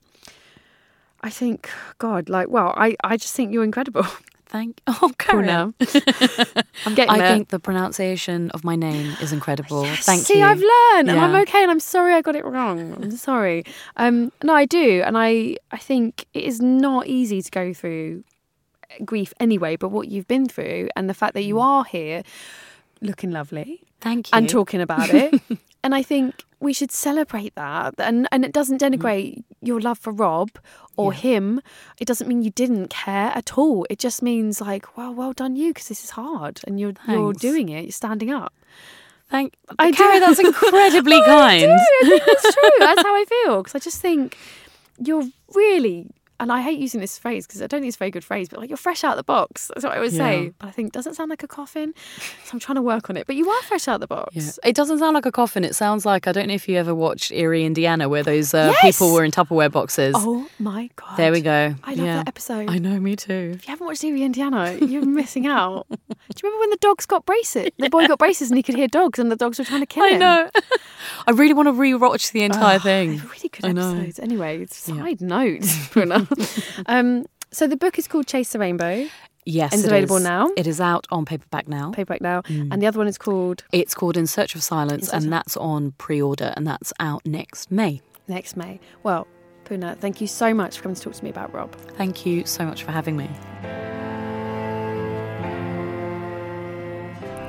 I think, God, like, well, I, I just think you're incredible. Thank Oh, Cool Karen. I'm getting I there. think the pronunciation of my name is incredible. Thank See, you. I've learned, and I'm okay, and I'm sorry I got it wrong. I'm sorry. Um, no, I do, and I I think it is not easy to go through grief anyway. But what you've been through, and the fact that you are here, looking lovely, Thank you. and talking about it. and I think we should celebrate that. And and it doesn't mm-hmm. denigrate your love for Rob or him. It doesn't mean you didn't care at all. It just means like, well, well done you, because this is hard, and you're you're doing it. You're standing up. Thank I Carrie, do. that's incredibly I kind. do. I think that's true. That's how I feel because I just think you're really and I hate using this phrase because I don't think it's a very good phrase, but like you're fresh out of the box. That's what I would Yeah. say. But I think doesn't sound like a coffin, so I'm trying to work on it. But you are fresh out of the box. Yeah. It doesn't sound like a coffin. It sounds like I don't know if you ever watched Erie, Indiana, where those uh, Yes! people were in Tupperware boxes. Oh my god! there we go. I love Yeah. that episode. I know, me too. If you haven't watched Erie, Indiana, you're missing out. Do you remember when the dogs got braces? The boy got braces and he could hear dogs, and the dogs were trying to kill him. I know. I really want to rewatch the entire thing. They're really good I know. episodes. Anyway, side note. um, so the book is called Chase the Rainbow, Yes, And it's it available is. now? It is out on paperback now. paperback now, Mm. and the other one is called It's called In Search of Silence, Search of- and that's on pre-order, and that's out next May. Next May. Well, Poorna, thank you so much for coming to talk to me about Rob. Thank you so much for having me.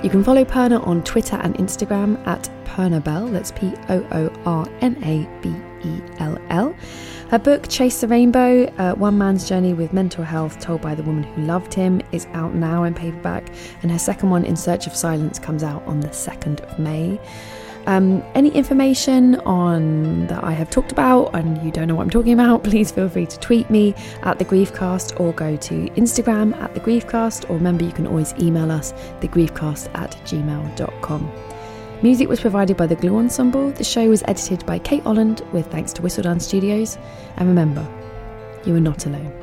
You can follow Poorna on Twitter and Instagram at Poornabell. That's P O O R N A B E L L. Her book, Chase the Rainbow uh, One Man's Journey with Mental Health, told by the woman who loved him, is out now in paperback. And her second one, In Search of Silence, comes out on the 2nd of May. Um, any information on that I have talked about and you don't know what I'm talking about, please feel free to tweet me at the Griefcast or go to Instagram at the Griefcast, or remember you can always email us thegriefcast at gmail.com. Music was provided by the Glue Ensemble. The show was edited by Kate Holland with thanks to Whistledown Studios. And remember, you are not alone.